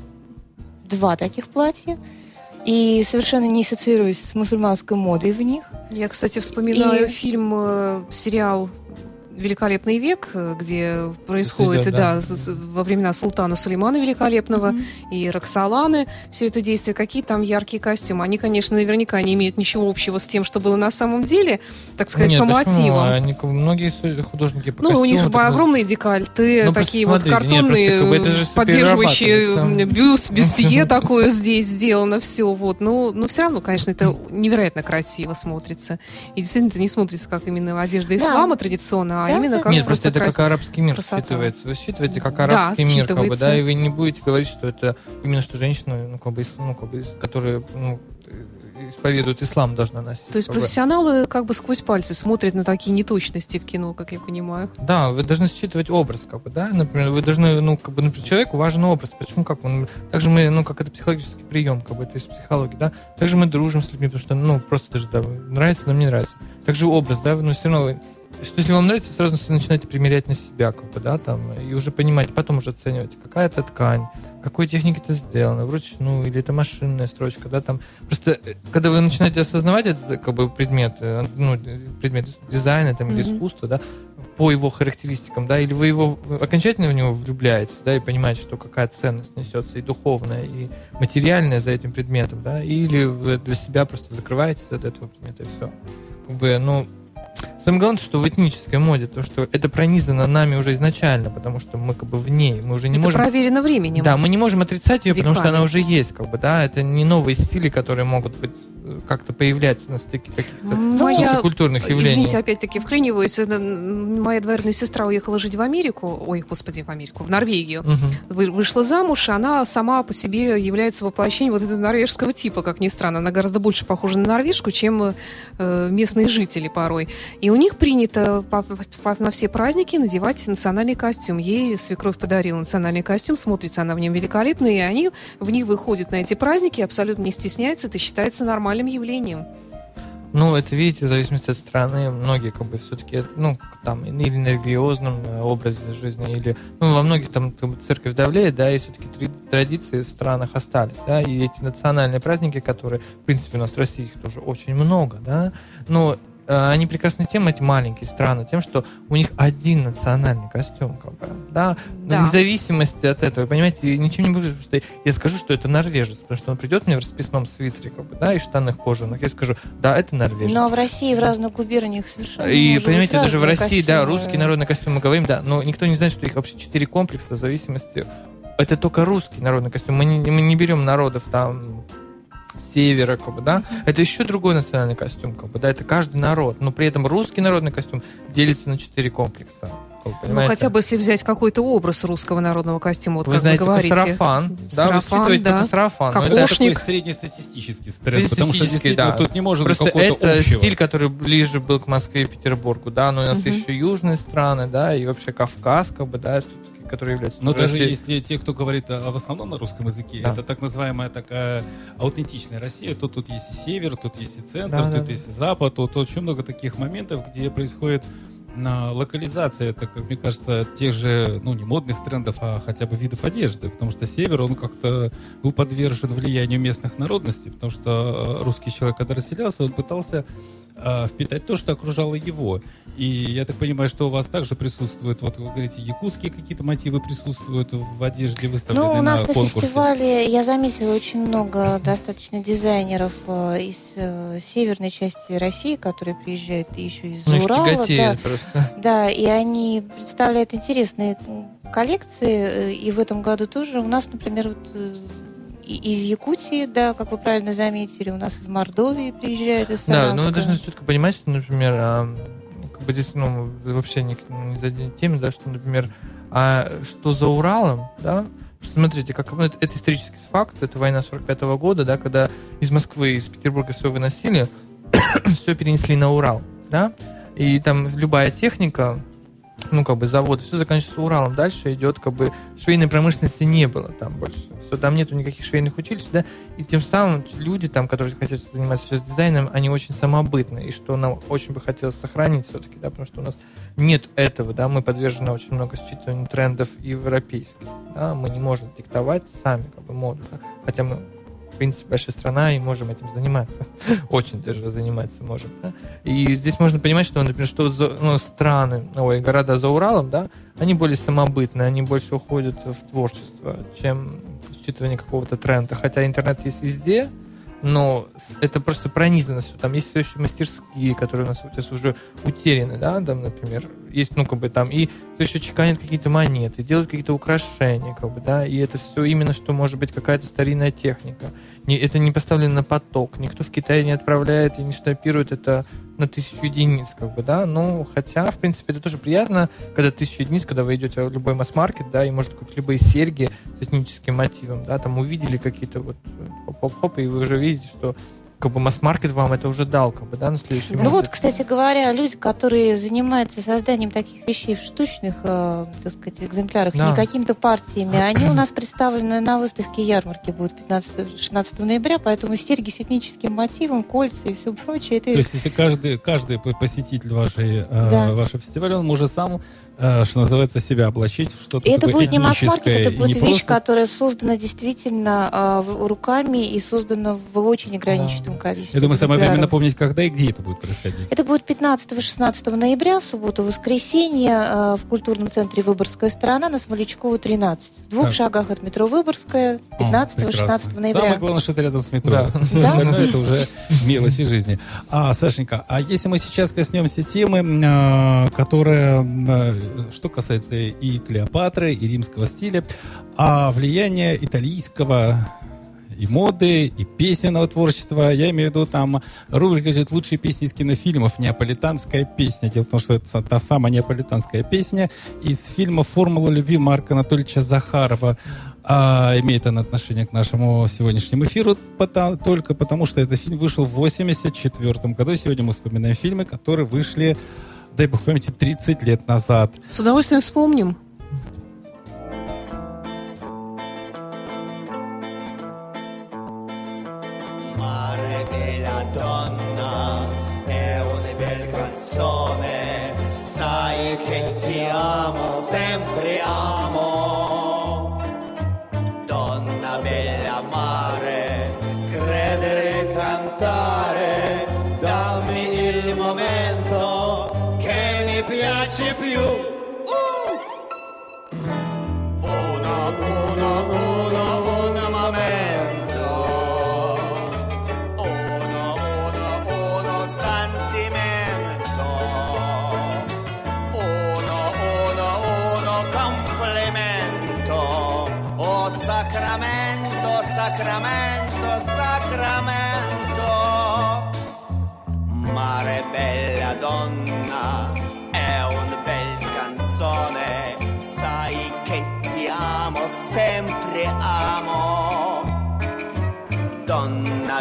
два таких платья, и совершенно не ассоциируюсь с мусульманской модой в них. Я, кстати, вспоминаю И- фильм, э, сериал «Великолепный век», э, где происходит, идет, да, да. во времена султана Сулеймана Великолепного и Роксоланы, все это действие, какие там яркие костюмы. Они, конечно, наверняка не имеют ничего общего с тем, что было на самом деле, так сказать, Нет, по мотивам. Они, многие художники по Ну, у них так, огромные декольты, Ну, такие вот смотрите, нет, картонные, просто как бы это же всё поддерживающие бюст, бюстье такое здесь сделано, все. Вот. Ну, но все равно, конечно, это невероятно красиво смотрится. И действительно, это не смотрится как именно одежда Да. ислама традиционно, а Да, именно да. как Нет, просто это как арабский мир красота. считывается. Вы считываете как Да, арабский мир, как бы, да, и вы не будете говорить, что это именно что женщина, ну, как бы, ну, как бы, которые, ну, исповедуют ислам, должна носить. То есть как бы. профессионалы как бы сквозь пальцы смотрят на такие неточности в кино, как я понимаю. Да, вы должны считывать образ, как бы, да, например, вы должны, ну, как бы, например, человеку важен образ, почему, как он, также мы, ну, как это психологический прием, как бы, это из психологии, да, также мы дружим с людьми, потому что, ну, просто даже, да, нравится, нам не нравится. Также образ, да, но все равно, что если вам нравится, сразу начинаете примерять на себя, как бы, да, там, и уже понимаете, потом уже оцениваете, какая это ткань, какой техникой это сделано, вручную, или это машинная строчка, да, там. Просто, э, когда вы начинаете осознавать этот, как бы, предмет, э, ну, предмет дизайна, там, или Мгм. искусства, да, по его характеристикам, да, или вы его окончательно в него влюбляетесь, да, и понимаете, что какая ценность несется и духовная, и материальная за этим предметом, да, или вы для себя просто закрываетесь от этого предмета, и все. Как бы, ну, Самое главное, что в этнической моде, то, что это пронизано нами уже изначально, потому что мы как бы в ней, мы уже не это можем... проверено временем. Да, мы не можем отрицать ее, потому что Веками. она уже есть, как бы, да, это не новые стили, которые могут быть э, как-то появляться на стыке каких-то Моя- социокультурных явлений. Извините, опять-таки вклиниваюсь. Э, Моя двоюродная сестра уехала жить в Америку. Ой, господи, в Америку, в Норвегию. Вы- Вышла замуж, она сама по себе является воплощением вот этого норвежского типа, как ни странно. Она гораздо больше похожа на норвежку, чем э, местные жители порой. И у них принято по- по- на все праздники надевать национальный костюм. Ей свекровь подарила национальный костюм, смотрится она в нем великолепно, и они в них выходят на эти праздники, абсолютно не стесняются, это считается нормальным явлением. Ну, это, видите, в зависимости от страны, многие как бы все-таки, ну, там, или на религиозном э, образе жизни, или, ну, во многих там как бы, церковь давлеет, да, и все-таки традиции в странах остались, да, и эти национальные праздники, которые, в принципе, у нас в России их тоже очень много, да, но они прекрасны тем, эти маленькие страны, тем, что у них один национальный костюм, как бы, да, Да. вне зависимости от этого, понимаете, ничем не будет, что я скажу, что это норвежец, потому что он придет мне в расписном свитере, как бы, да, и штанах кожаных, я скажу, да, это норвежец. Но в России в разных губерниях совершенно И понимаете, даже в России, да, костюмы. русский народный костюм мы говорим, да, но никто не знает, что их вообще четыре комплекса в зависимости. Это только русский народный костюм. Мы не, мы не берем народов там севера, как бы, да. Это еще другой национальный костюм, как бы, да, это каждый народ. Но при этом русский народный костюм делится на четыре комплекса. как Ну, хотя бы если взять какой-то образ русского народного костюма, вот вы как знаете, вы говорите. сарафан. Да, вы Сарафан, считываете да. сарафан. Как Но Это такой среднестатистический тренд, потому что да. тут не может быть Просто какого-то это общего. стиль, который ближе был к Москве и Петербургу, да, но у нас Мгм. еще южные страны, да, и вообще Кавказ, как бы, да, все-таки, которые являются... Но даже Россией. если те, кто говорит а, в основном на русском языке, Да. это так называемая такая аутентичная Россия, то тут есть и север, тут есть и центр, Да, тут да. есть и запад, тут очень много таких моментов, где происходит на локализация, это, как мне кажется, тех же, ну, не модных трендов, а хотя бы видов одежды, потому что север, он как-то был подвержен влиянию местных народностей, потому что э, русский человек, когда расселялся, он пытался э, впитать то, что окружало его. И я так понимаю, что у вас также присутствует, вот вы говорите, якутские какие-то мотивы присутствуют в одежде, выставленной Ну, у нас на, конкурсе. фестивале, я заметила, очень много достаточно дизайнеров э, из э, северной части России, которые приезжают и еще из Ну, Урала. Да, тяготеет просто. да, и они представляют интересные коллекции. э, И в этом году тоже у нас, например, вот, э, из Якутии, да, как вы правильно заметили, у нас из Мордовии приезжают, из Да, Саранска. но вы должны четко понимать, что, например, а, как бы здесь, ну, вообще не, не заденет теме, да, что, например, а что за Уралом, да, смотрите, как ну, это, это исторический факт, это война 45 года, да, когда из Москвы, из Петербурга все выносили, все перенесли на Урал, да, и там любая техника, ну, как бы заводы, все заканчивается Уралом. Дальше идет, как бы, швейной промышленности не было там больше. Все, там нету никаких швейных училищ, да, и тем самым люди там, которые хотят заниматься сейчас дизайном, они очень самобытные, и что нам очень бы хотелось сохранить все-таки, да, потому что у нас нет этого, да, мы подвержены очень много считыванию трендов европейских, да, мы не можем диктовать сами, как бы, моду, да, хотя мы принципе, большая страна, и можем этим заниматься. Очень даже заниматься можем. Да? И здесь можно понимать, что, например, что ну, страны, ой, города за Уралом, да, они более самобытные, они больше уходят в творчество, чем считывание какого-то тренда. Хотя интернет есть везде, но это просто пронизано все. Там есть все еще мастерские, которые у нас сейчас уже утеряны, да, там, например, есть, ну, как бы там, и все еще чеканят какие-то монеты, делают какие-то украшения, как бы, да, и это все именно что может быть какая-то старинная техника. Не, это не поставлено на поток, никто в Китае не отправляет и не штампирует это на тысячу единиц, как бы, да, ну, хотя, в принципе, это тоже приятно, когда тысяча единиц, когда вы идете в любой масс-маркет, да, и можете купить любые серьги с этническим мотивом, да, там увидели какие-то вот хоп-хоп-хоп, и вы уже видите, что как бы масс-маркет вам это уже дал, как бы, да, на следующий Ну вот, кстати говоря, люди, которые занимаются созданием таких вещей в штучных, э, так сказать, экземплярах, Да. не какими-то партиями, они у нас представлены на выставке ярмарки будут 15-16 ноября, поэтому серьги с этническим мотивом, кольца и все прочее. Это То есть, если каждый, каждый посетитель вашей, э, Да. вашего фестиваля, он может сам, что называется, себя облачить в что-то И это будет не масс-маркет, это будет вещь, просто- которая создана действительно а, в- руками и создана в очень ограниченном большим количеством. Я думаю, самое время напомнить, когда и где это будет происходить. Это будет 15-16 ноября, суббота, воскресенье, э, в культурном центре «Выборгская сторона» на Смолячкова, 13. В двух Так. шагах от метро «Выборгская» О, 15-16 прекрасно. ноября. Самое главное, что это рядом с метро. Да. Да. остальное это уже мелочи жизни. А, Сашенька, а если мы сейчас коснемся темы, э, которая, э, что касается и Клеопатры, и римского стиля, а влияние итальянского и моды, и песенного творчества. Я имею в виду там рубрика идет «Лучшие песни из кинофильмов. Неаполитанская песня». Дело в том, что это та самая неаполитанская песня из фильма «Формула любви» Марка Анатольевича Захарова. А имеет она отношение к нашему сегодняшнему эфиру пота- только потому, что этот фильм вышел в 84 году. Сегодня мы вспоминаем фильмы, которые вышли, дай бог памяти, 30 лет назад. С удовольствием вспомним. Canzone, sai che ti amo, sempre amo. chip.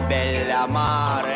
bella mar.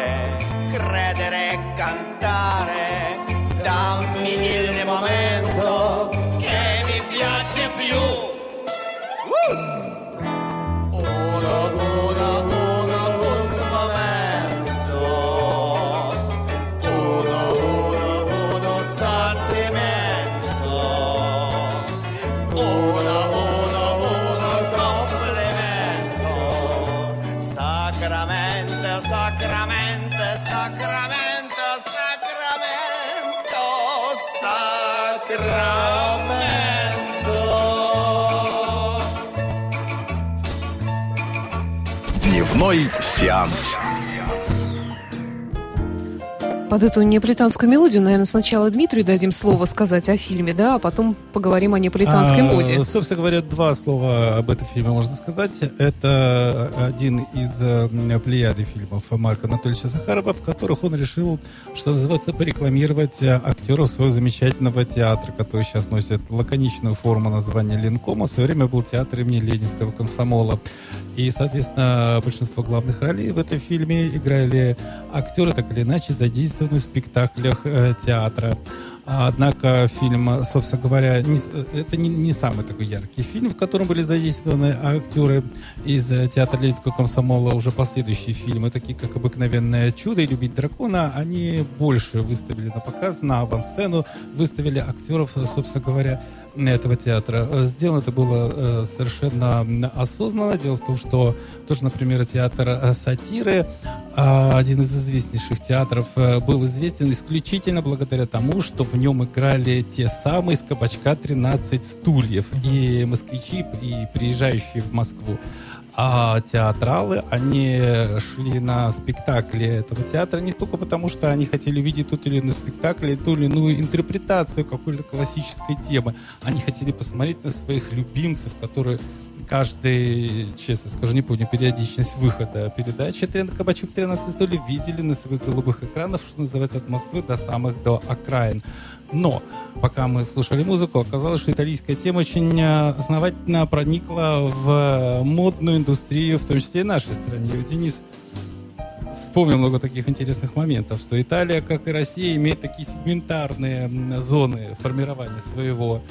Дневной сеанс. Под эту неаполитанскую мелодию, наверное, сначала Дмитрию дадим слово сказать о фильме, да, а потом поговорим о неаполитанской А, моде. Собственно говоря, два слова об этом фильме можно сказать. Это один из плеяды фильмов Марка Анатольевича Захарова, в которых он решил, что называется, порекламировать актеров своего замечательного театра, который сейчас носит лаконичную форму названия Ленкома. В свое время был театр имени Ленинского комсомола. И, соответственно, большинство главных ролей в этом фильме играли актеры, так или иначе, задействованы в спектаклях э, театра. А, Однако фильм, собственно говоря, не это не, не самый такой яркий фильм, в котором были задействованы актеры из э, театра Ленинского комсомола. Уже последующие фильмы, такие как «Обыкновенное чудо» и «Любить дракона», они больше выставили на показ, на авансцену, выставили актеров, собственно говоря, этого театра. Сделано это было э, совершенно осознанно. Дело в том, что тоже, например, театр э, сатиры, а, один из известнейших театров, был известен исключительно благодаря тому, что в нем играли те самые с кабачка 13 стульев. И москвичи, и приезжающие в Москву. А театралы, они шли на спектакли этого театра не только потому, что они хотели увидеть тот или иной спектакль, ту или иную интерпретацию какой-то классической темы. Они хотели посмотреть на своих любимцев, которые каждый, честно скажу, не помню периодичность выхода передачи «Трен- «Кабачок 13 стульев» видели на своих голубых экранах, что называется, от Москвы до самых до окраин. Но пока мы слушали музыку, оказалось, что итальянская тема очень э, основательно проникла в модную индустрию, в том числе и нашей стране. И Денис вспомнил много таких интересных моментов, что Италия, как и Россия, имеет такие сегментарные зоны формирования своего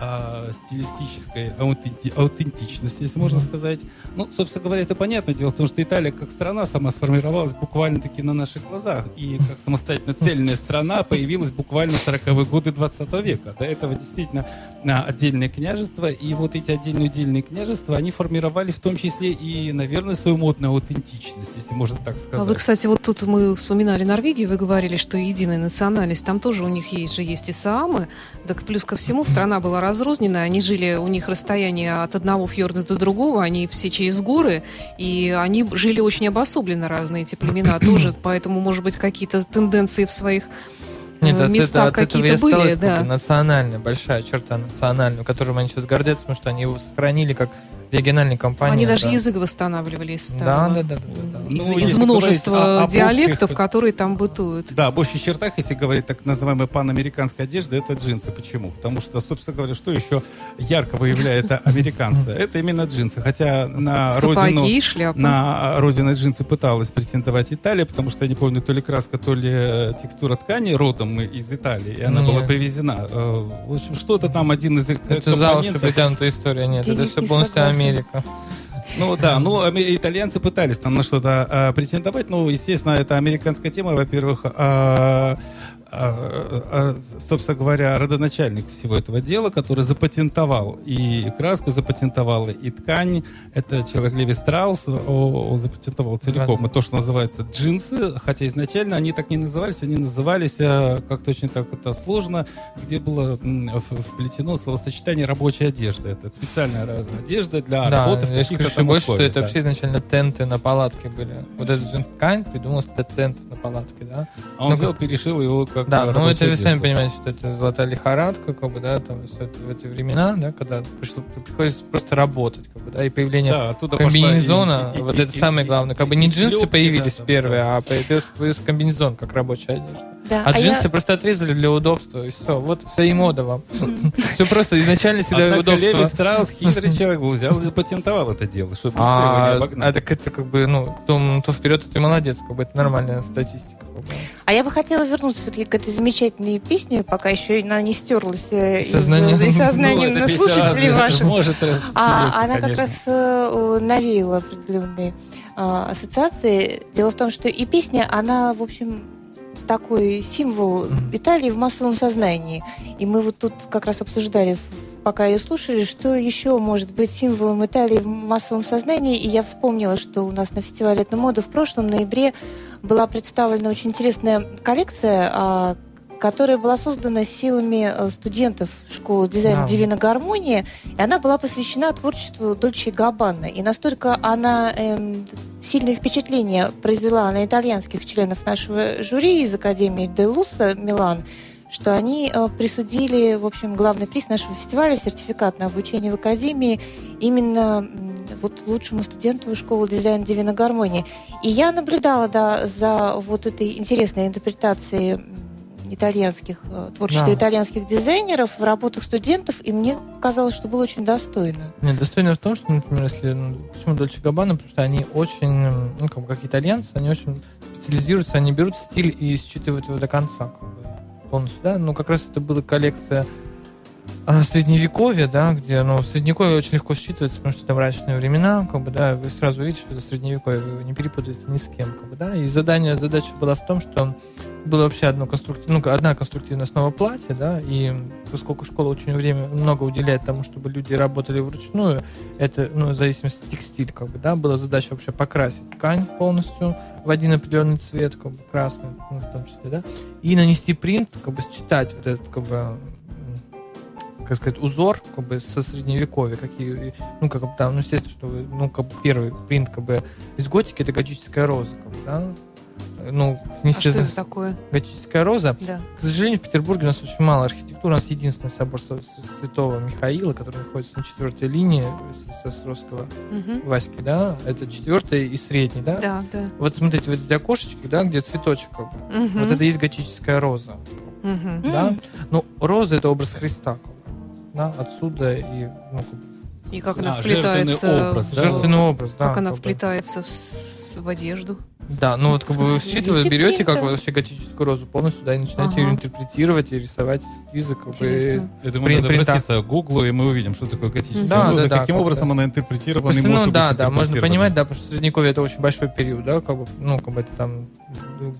а, стилистической аутенти- аутентичности, если можно сказать. Ну, собственно говоря, это понятно. Дело в том, что Италия как страна сама сформировалась буквально-таки на наших глазах. И как самостоятельно цельная страна появилась буквально в 40-е годы 20 века. До этого действительно а, отдельные княжества. И вот эти отдельные отдельные княжества, они формировали в том числе и, наверное, свою модную аутентичность, если можно так сказать. А вы, кстати, вот тут мы вспоминали Норвегию, вы говорили, что единая национальность, там тоже у них есть же есть и саамы, так плюс ко всему страна была разрозненная, они жили, у них расстояние от одного фьорда до другого, они все через горы, и они жили очень обособленно разные эти племена тоже, поэтому, может быть, какие-то тенденции в своих Нет, э, от, это, от какие-то были, да. национальная, большая черта национальная, которым они сейчас гордятся, потому что они его сохранили как региональной компании. Они даже да. язык восстанавливали из Да, старого. да, да, да, да, да. Из, Ну, из множества говорить о- об диалектов, общих- которые там бытуют. Да, об общих чертах, если говорить так называемая панамериканская одежда, это джинсы. Почему? Потому что, собственно говоря, что еще ярко выявляет американца? Это именно джинсы. Хотя на Сапоги, родину, шляпы. на родину джинсы пыталась претендовать Италия, потому что я не помню, то ли краска, то ли э, текстура ткани родом мы из Италии, и она Нет. была привезена. Э, В общем, что-то там один из э, Это за уши притянутая история, нет, это все полностью. Америка. Ну да, ну итальянцы пытались там на что-то а, претендовать, ну, естественно, это американская тема, во-первых, а, а, а, собственно говоря, родоначальник всего этого дела, который запатентовал и краску запатентовал, и ткань, это человек Леви Страус, он запатентовал целиком, и то, что называется джинсы, хотя изначально они так не назывались, они назывались а, как-то очень так это сложно, где было вплетено словосочетание рабочей одежды. Это специальная одежда для Да, работы в каких-то там больше, что условиях, это да. вообще изначально тенты на палатке были. Вот этот джин ткань придумался тентов на палатке, да? А он Ну, взял, перешил его как Да, ну это вы сами понимаете, что это золотая лихорадка, как бы, да, там всё это в эти времена, да, когда пришло, приходится просто работать, как бы, да, и появление Да, комбинезона, и- и- вот и- это и- самое и- главное. Как бы не джинсы клёпки, появились да, первые, да. а появился, появился комбинезон как рабочая одежда. Да, А, а джинсы я- просто отрезали для удобства, и все. Вот вся и мода вам. Все просто изначально всегда Однако Леви удобство. Страус хитрый человек был, взял и запатентовал это дело, чтобы никто его не А, обогнал. а так это как бы, ну, то, то вперед, то ты молодец, как бы это нормальная статистика. как. А я бы хотела вернуться все-таки к этой замечательной песне, пока еще она не стерлась э, из, Сознание. из сознания Ну, слушателей ваших. Может А она как конечно. раз э, навеяла определенные а, ассоциации. Дело в том, что и песня, она, в общем, такой символ. Италии в массовом сознании. И мы вот тут как раз обсуждали, пока ее слушали, что еще может быть символом Италии в массовом сознании. И я вспомнила, что у нас на фестивале этномоды в прошлом ноябре была представлена очень интересная коллекция, а, которая была создана силами э, студентов школы дизайна Да. Дивина Гармония, и она была посвящена творчеству Дольче Габбана. И настолько она эм, сильное впечатление произвела на итальянских членов нашего жюри из Академии Де Луса Милан, что они э, присудили, в общем, главный приз нашего фестиваля, сертификат на обучение в Академии, именно вот лучшему студенту школы дизайна Дивина Гармонии. И я наблюдала да, за вот этой интересной интерпретацией итальянских, э, творчества Да. итальянских дизайнеров в работах студентов, и мне казалось, что было очень достойно. Нет, достойно в том, что, например, если... ну, почему Дольче Габбана? Потому что они очень, ну, как, как итальянцы, они очень специализируются, они берут стиль и считывают его до конца. Как бы, полностью, да? Ну, как раз это была коллекция а, средневековья, да, где, ну, средневековье очень легко считывается, потому что это мрачные времена, как бы, да, вы сразу видите, что это средневековье, вы не перепутаете ни с кем, как бы, да, и задание, задача была в том, что было вообще одно конструктив, ну, одна конструктивная основа платья, да, и поскольку школа очень время много уделяет тому, чтобы люди работали вручную, это, ну, в зависимости от текстиля, как бы, да, была задача вообще покрасить ткань полностью в один определенный цвет, как бы, красный, ну, в том числе, да, и нанести принт, как бы, считать вот этот, как бы, как сказать, узор, как бы, со средневековья, какие, ну, как бы, там, ну, естественно, что, ну, как бы, первый принт, как бы, из готики, это готическая роза, как бы, да, ну, А внести что это такое? готическая роза. Да. К сожалению, в Петербурге у нас очень мало архитектуры. У нас единственный собор Со- Со- Святого Михаила, который находится на четвертой линии с- с Островского Мгм. Васьки, да, это четвертый и средний, да? Да, да. Вот смотрите, вот эти окошечки, да, где цветочек, как бы. Мгм. вот это и есть готическая роза, Мгм. да? Ну, роза это образ Христа, да, отсюда и ну, И как она А, вплетается... жертвенный образ, да? жертвенный образ, да. Как она вплетается в в одежду. Да, ну вот как бы вы считываете, берете как вообще готическую розу полностью, да, и начинаете Ага. ее интерпретировать и рисовать эскизы, как бы. Я думаю, При- надо принта. обратиться к Гуглу, и мы увидим, что такое готическая Да, роза, да, да, каким как образом она интерпретирована и может ну да, быть да, можно понимать, да, потому что Средневековье это очень большой период, да, как бы, ну, как бы это там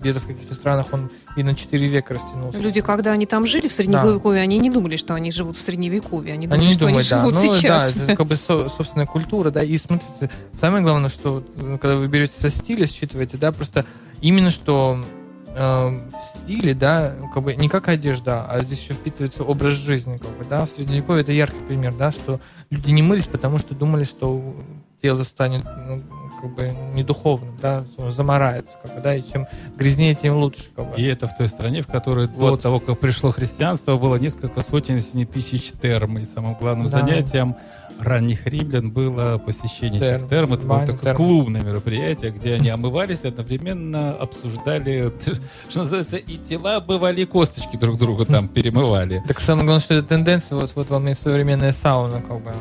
где-то в каких-то странах он и на 4 века растянулся. Люди, когда они там жили в Средневековье, они не думали, что они живут в Средневековье. Они думали, Они что думают, да. они живут Ну, сейчас. да, это как бы со- собственная культура, да. И смотрите, самое главное, что ну, когда вы берете со стиля, считываете, да, просто именно что э, в стиле, да, как бы не как одежда, а здесь еще впитывается образ жизни, как бы, да. В Средневековье это яркий пример, да, что люди не мылись, потому что думали, что тело станет, ну, как бы не духовным, да, оно замарается, как бы, да, и чем грязнее, тем лучше, как бы. И это в той стране, в которой до Вот. того, как пришло христианство, было несколько сотен, если не тысяч терм. И самым главным Да. занятием ранних римлян было посещение Терм, этих терм. Это было такое терм. клубное мероприятие, где они омывались, одновременно обсуждали, что называется, и тела бывали, и косточки друг друга там перемывали. Так самое главное, что это тенденция, вот, вот вам и современная сауна, как бы.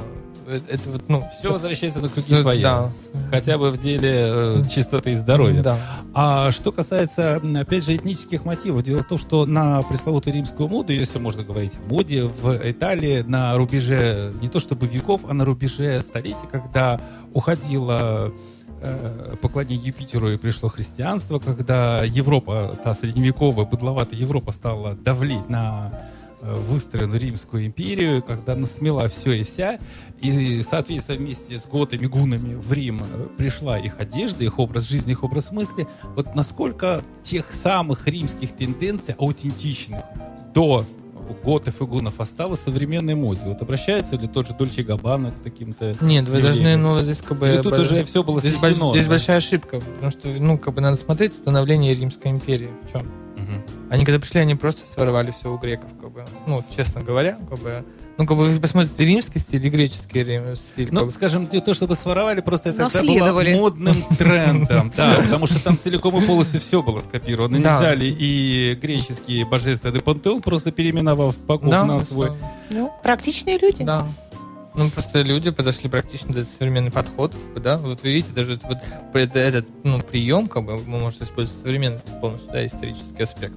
Это, это вот, ну, Все возвращается на круги своя. Да. Хотя бы в деле э, чистоты и здоровья. Да. А что касается, опять же, этнических мотивов, дело в том, что на пресловутую римскую моду, если можно говорить о моде, в Италии на рубеже не то чтобы веков, а на рубеже столетий, когда уходило э, поклонение Юпитеру и пришло христианство, когда Европа, та средневековая, быдловатая Европа стала давлить на э, выстроенную Римскую империю, когда насмела все и вся, и, соответственно, вместе с готами, гунами в Рим э, пришла их одежда, их образ жизни, их образ мысли. Вот насколько тех самых римских тенденций, аутентичных, до готов и гунов осталось в современной моде? Вот обращается ли тот же Дольче Габбана к таким-то Нет, вы должны, ну, здесь как бы... Или тут уже все было Здесь, снесено? больш- здесь да? большая ошибка, потому что, ну, как бы надо смотреть становление Римской империи. В чем? Они когда пришли, они просто своровали все у греков, как бы. Ну, честно говоря, как бы... Ну, как бы вы посмотрите римский стиль и греческий стиль. как Ну, бы. скажем, не то чтобы своровали, просто это тогда было модным трендом. Да, потому что там целиком и полностью все было скопировано. Они взяли и греческий божественный пантеон, просто переименовав богов Да, на свой. Ну, практичные люди. Да. Ну, просто люди подошли практично, это современный подход, как да. Вот вы видите, даже вот это- этот, ну, прием, как бы, вы можете использовать в современности полностью, да, исторический аспект,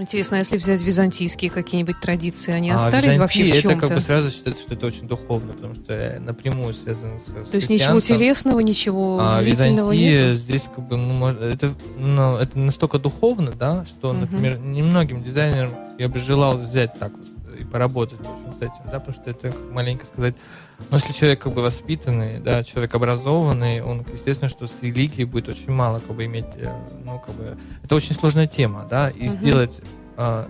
Интересно, а если взять византийские какие-нибудь традиции, они А остались вообще в чем-то? это как бы сразу считается, что это очень духовно, потому что э, напрямую связано с То есть ничего телесного, ничего а зрительного нет? здесь как бы ну, это, ну, это настолько духовно, да, что, Мгм. например, немногим дизайнерам я бы желал взять так вот и поработать с этим, да, потому что это как маленько сказать, ну, если человек как бы воспитанный, да, человек образованный, он, естественно, что с религией будет очень мало как бы иметь, э, ну, как бы, это очень сложная тема, да, и Мгм. сделать, а,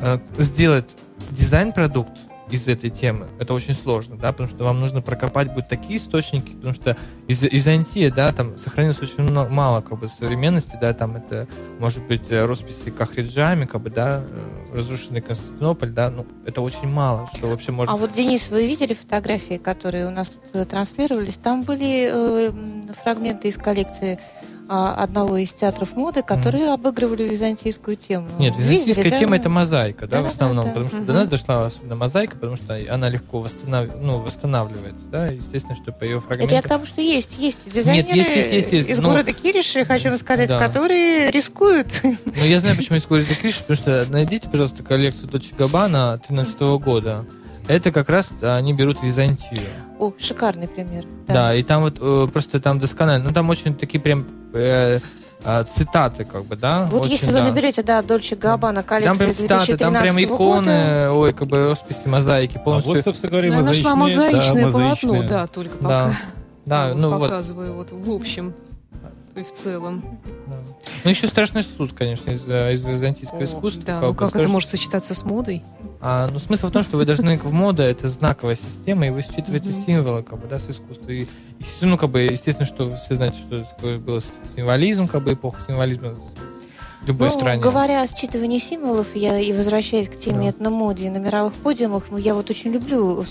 а, сделать дизайн-продукт из этой темы, это очень сложно, да, потому что вам нужно прокопать будет такие источники, потому что из Византия, да, там сохранилось очень мно- мало, как бы, современности, да, там это, может быть, э, росписи Кахриджами, как бы, да, э, разрушенный Константинополь, да, ну, это очень мало, что вообще может... А вот, Денис, вы видели фотографии, которые у нас э, транслировались? Там были э, фрагменты из коллекции одного из театров моды, которые обыгрывали византийскую тему. Нет, Видели, византийская да? тема это мозаика, да, в Да-да-да, основном, да. потому что до Мгм. нас дошла особенно мозаика, потому что она легко восстанов... ну, восстанавливается, да, естественно, что по ее Это я фрагментам... к тому, что есть, есть дизайнеры есть, есть, есть, есть, из но- города Кириши, хочу вам сказать, Да. которые рискуют. Ну, я знаю, почему я говорю Криш, потому что найдите, пожалуйста, коллекцию Дочи Габана 13 года. Это как раз они берут Византию. О, шикарный пример. Да, и там вот э, просто там досконально. Ну, там очень такие прям э, а, цитаты, как бы, да. Вот очень, если вы да. наберете, да, Дольче Габбана Там коллекции прям цитаты, там прям 2013 иконы, года. ой, как бы росписи, мозаики А полностью. вот, собственно говоря, Ну, я нашла мозаичные, мозаичное да, полотно, мозаичные. да, только Да. пока. Да, Вот ну вот. показываю вот в общем и в целом. Да. Ну, еще страшный суд, конечно, из, э, из византийского О, искусства. Да, как ну бы как это скажешь. может сочетаться с модой? А, ну, смысл в том, что вы должны, в мода это знаковая система, и вы считываете Мгм. символы, как бы, да, с искусства. И, и, ну, как бы, естественно, что все знаете, что такое был символизм, как бы, эпоха символизма в любой Ну, стране. говоря о считывании символов, я и возвращаясь к теме Да. этномоде на мировых подиумах, я вот очень люблю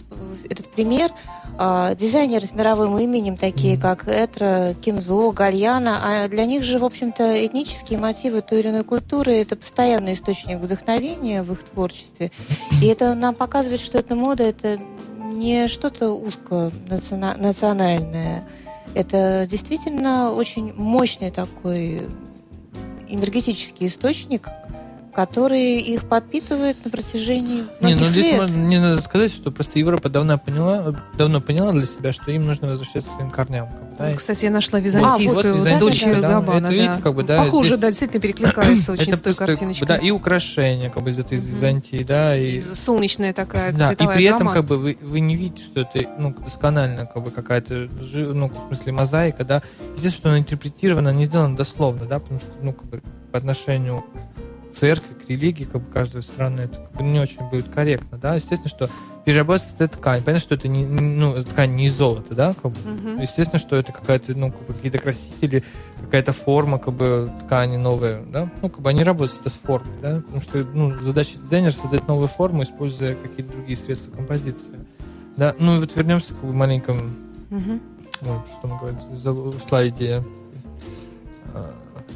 этот пример. А, Дизайнеры с мировым именем, такие как Этро, Кинзо, Гальяна, а для них же, в общем-то, этнические мотивы той или иной культуры – это постоянный источник вдохновения в их творчестве. И это нам показывает, что этномода – это не что-то узко национальное. Это действительно очень мощный такой энергетический источник, который их подпитывает на протяжении Не, ну здесь лет. можно, не надо сказать, что просто Европа давно поняла, давно поняла для себя, что им нужно возвращаться к своим корням. Как бы, да, и- Кстати, я нашла А, византийскую вот вот дочь да. Габана. Это, видите, да. как бы, да, Похоже, здесь- да, действительно перекликается очень это с той просто, как бы, картиночкой. да, и украшения как бы из этой. Византии, да, и Солнечная такая Да, и при этом гамма. как бы вы, вы не видите, что это ну, досконально как бы какая-то ну, в смысле мозаика, да. Естественно, что она интерпретирована, не сделана дословно, да, потому что, ну, как бы по отношению к церкви, к религии, как бы каждой страны, это как бы не очень будет корректно, да. Естественно, что перерабатывается эта ткань. Понятно, что это не, ну, ткань не из золота, да, как бы. Мгм. Естественно, что это какая-то, ну, как бы какие-то красители, какая-то форма, как бы, ткани новые, да, ну, как бы они работают это с формой, да, потому что, ну, задача дизайнера создать новую форму, используя какие-то другие средства композиции. Да, ну, и вот вернемся к маленькому, Мгм. ой, что мы говорим, ушла идея.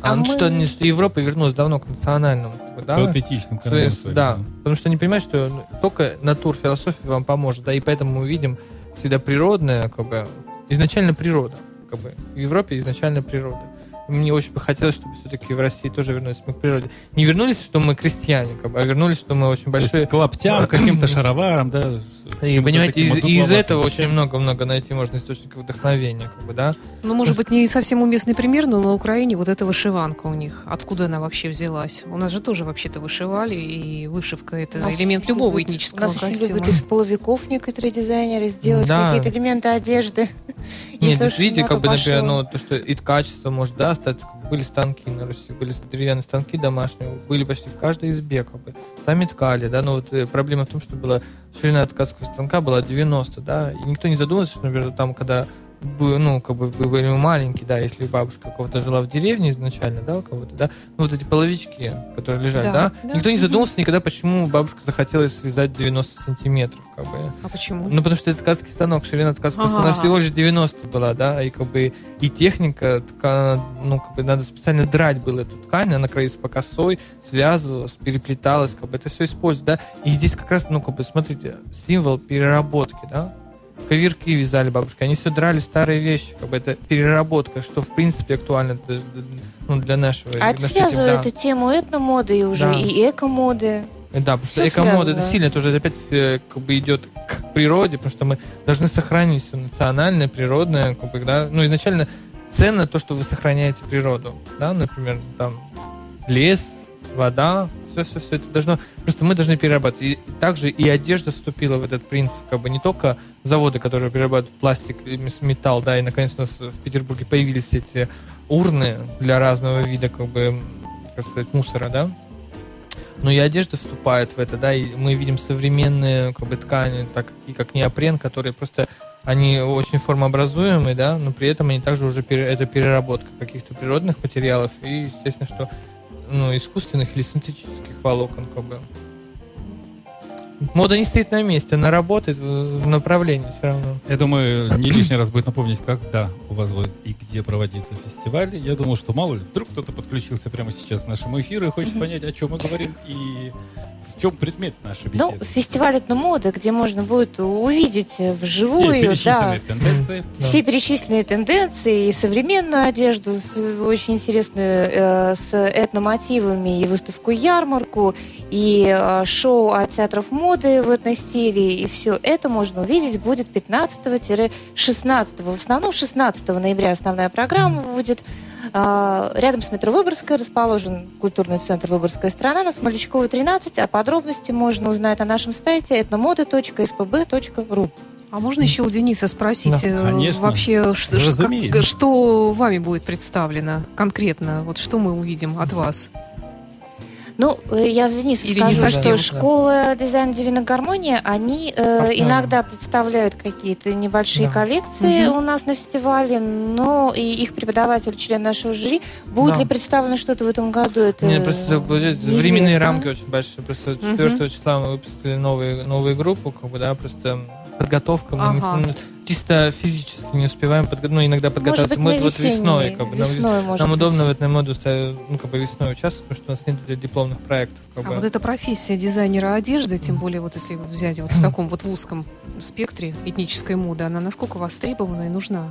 А, ну, мы- что, не- Европа вернулась давно к национальному, да, К аутентичным своим, да, потому что они понимают, что только натур философия вам поможет, да, и поэтому мы видим всегда природное, как бы, изначально природа, как бы, в Европе изначально природа. Мне очень бы хотелось, чтобы все-таки в России тоже вернулись мы к природе. Не вернулись, что мы крестьяне, как бы, а вернулись, что мы очень То есть большие... к лаптям, к каким-то шароварам, да. И, понимаете, из, из этого вещам. очень много-много найти можно источников вдохновения, как бы, да. Ну, может быть, не совсем уместный пример, но на Украине вот эта вышиванка у них. Откуда она вообще взялась? У нас же тоже вообще-то вышивали, и вышивка — это Нас элемент любого этнического Нас очень костюма. любят из половиков некоторые дизайнеры сделать Да. какие-то элементы одежды. Нет, видите, на как то бы, например, ну, то, что и качество может, да, остаться. Были станки на Руси, были деревянные станки домашние, были почти в каждой избе, как бы. Сами ткали, да, но вот э, проблема в том, что была ширина ткацкого станка была 90, да, и никто не задумывался, что, например, там, когда ну, как бы вы были маленькие, да, если бабушка кого-то жила в деревне изначально, да, у кого-то, да, ну, вот эти половички, которые лежали, Да, да, да. никто не задумывался никогда, почему бабушка захотела связать 90 сантиметров, как бы. А почему? Ну, потому что это ткацкий станок, ширина ткацкого станка всего лишь 90 была, да, и как бы и техника, тка- ну, как бы надо специально драть было эту ткань, она крались по косой, связывалась, переплеталась, как бы это все используется, да, и здесь как раз, ну, как бы, смотрите, символ переработки, да, коверки вязали бабушки, они все драли старые вещи, как бы это переработка, что в принципе актуально для, ну, для нашего. А это связывает да. тему этномоды, и уже Да. и эко-моды. Да, потому что экомода это сильно, это уже опять э, как бы идет к природе, потому что мы должны сохранить все национальное, природное, как бы, да, ну изначально ценно то, что вы сохраняете природу, да, например, там лес, вода, все, все, все это должно, просто мы должны перерабатывать. И также и одежда вступила в этот принцип, как бы не только заводы, которые перерабатывают пластик, металл, да, и наконец у нас в Петербурге появились эти урны для разного вида, как бы, как сказать, мусора, да, но и одежда вступает в это, да, и мы видим современные как бы, ткани, так и как неопрен, которые просто они очень формообразуемые, да, но при этом они также уже пере- это переработка каких-то природных материалов и, естественно, что ну, искусственных или синтетических волокон, бы. Мода не стоит на месте, она работает в направлении все равно. Я думаю, не лишний раз будет напомнить, когда у вас будет и где проводится фестиваль. Я думаю, что мало ли, вдруг кто-то подключился прямо сейчас к нашему эфиру и хочет понять, о чем мы говорим и в чем предмет нашей Ну, беседы. фестиваль этномоды, где можно будет увидеть Все вживую, да, перечисленные тенденции. все перечисленные тенденции и современную одежду, очень интересную, э, с этномотивами, и выставку-ярмарку, и э, шоу от театров моды в этностиле, и все это можно увидеть будет 15-16. В основном 16 ноября основная программа будет. А, Рядом с метро Выборгская расположен культурный центр Выборгская страна на Смолячкова 13, а подробности можно узнать на нашем сайте этномоды.спб.ру. А можно еще у Дениса спросить, Да, э, конечно. вообще, ш- как- что вами будет представлено конкретно? Вот что мы увидим от вас? Ну, э, я за Денису Или не скажу, совсем, что школа дизайн Дивина Гармония, они э, иногда представляют какие-то небольшие Да. коллекции Мгм. у нас на фестивале, но и их преподаватель, член нашего жюри, будет Да. ли представлено что-то в этом году, это Не, просто неизвестно. временные рамки очень большие. Просто Мгм. 4 числа мы выпустили новые, новую группу, как бы, да, просто подготовка. Мы не- Ага. ну, чисто физически не успеваем, подго- ну, иногда Может подготовиться. быть, мы вот весной, как бы, нам, весной, может нам быть. удобно в этом моду ну, как бы весной участвовать, потому что у нас нет для дипломных проектов. Как А бы. вот эта профессия дизайнера одежды, тем более вот если взять вот в таком вот в узком спектре этнической моды, она насколько востребована и нужна?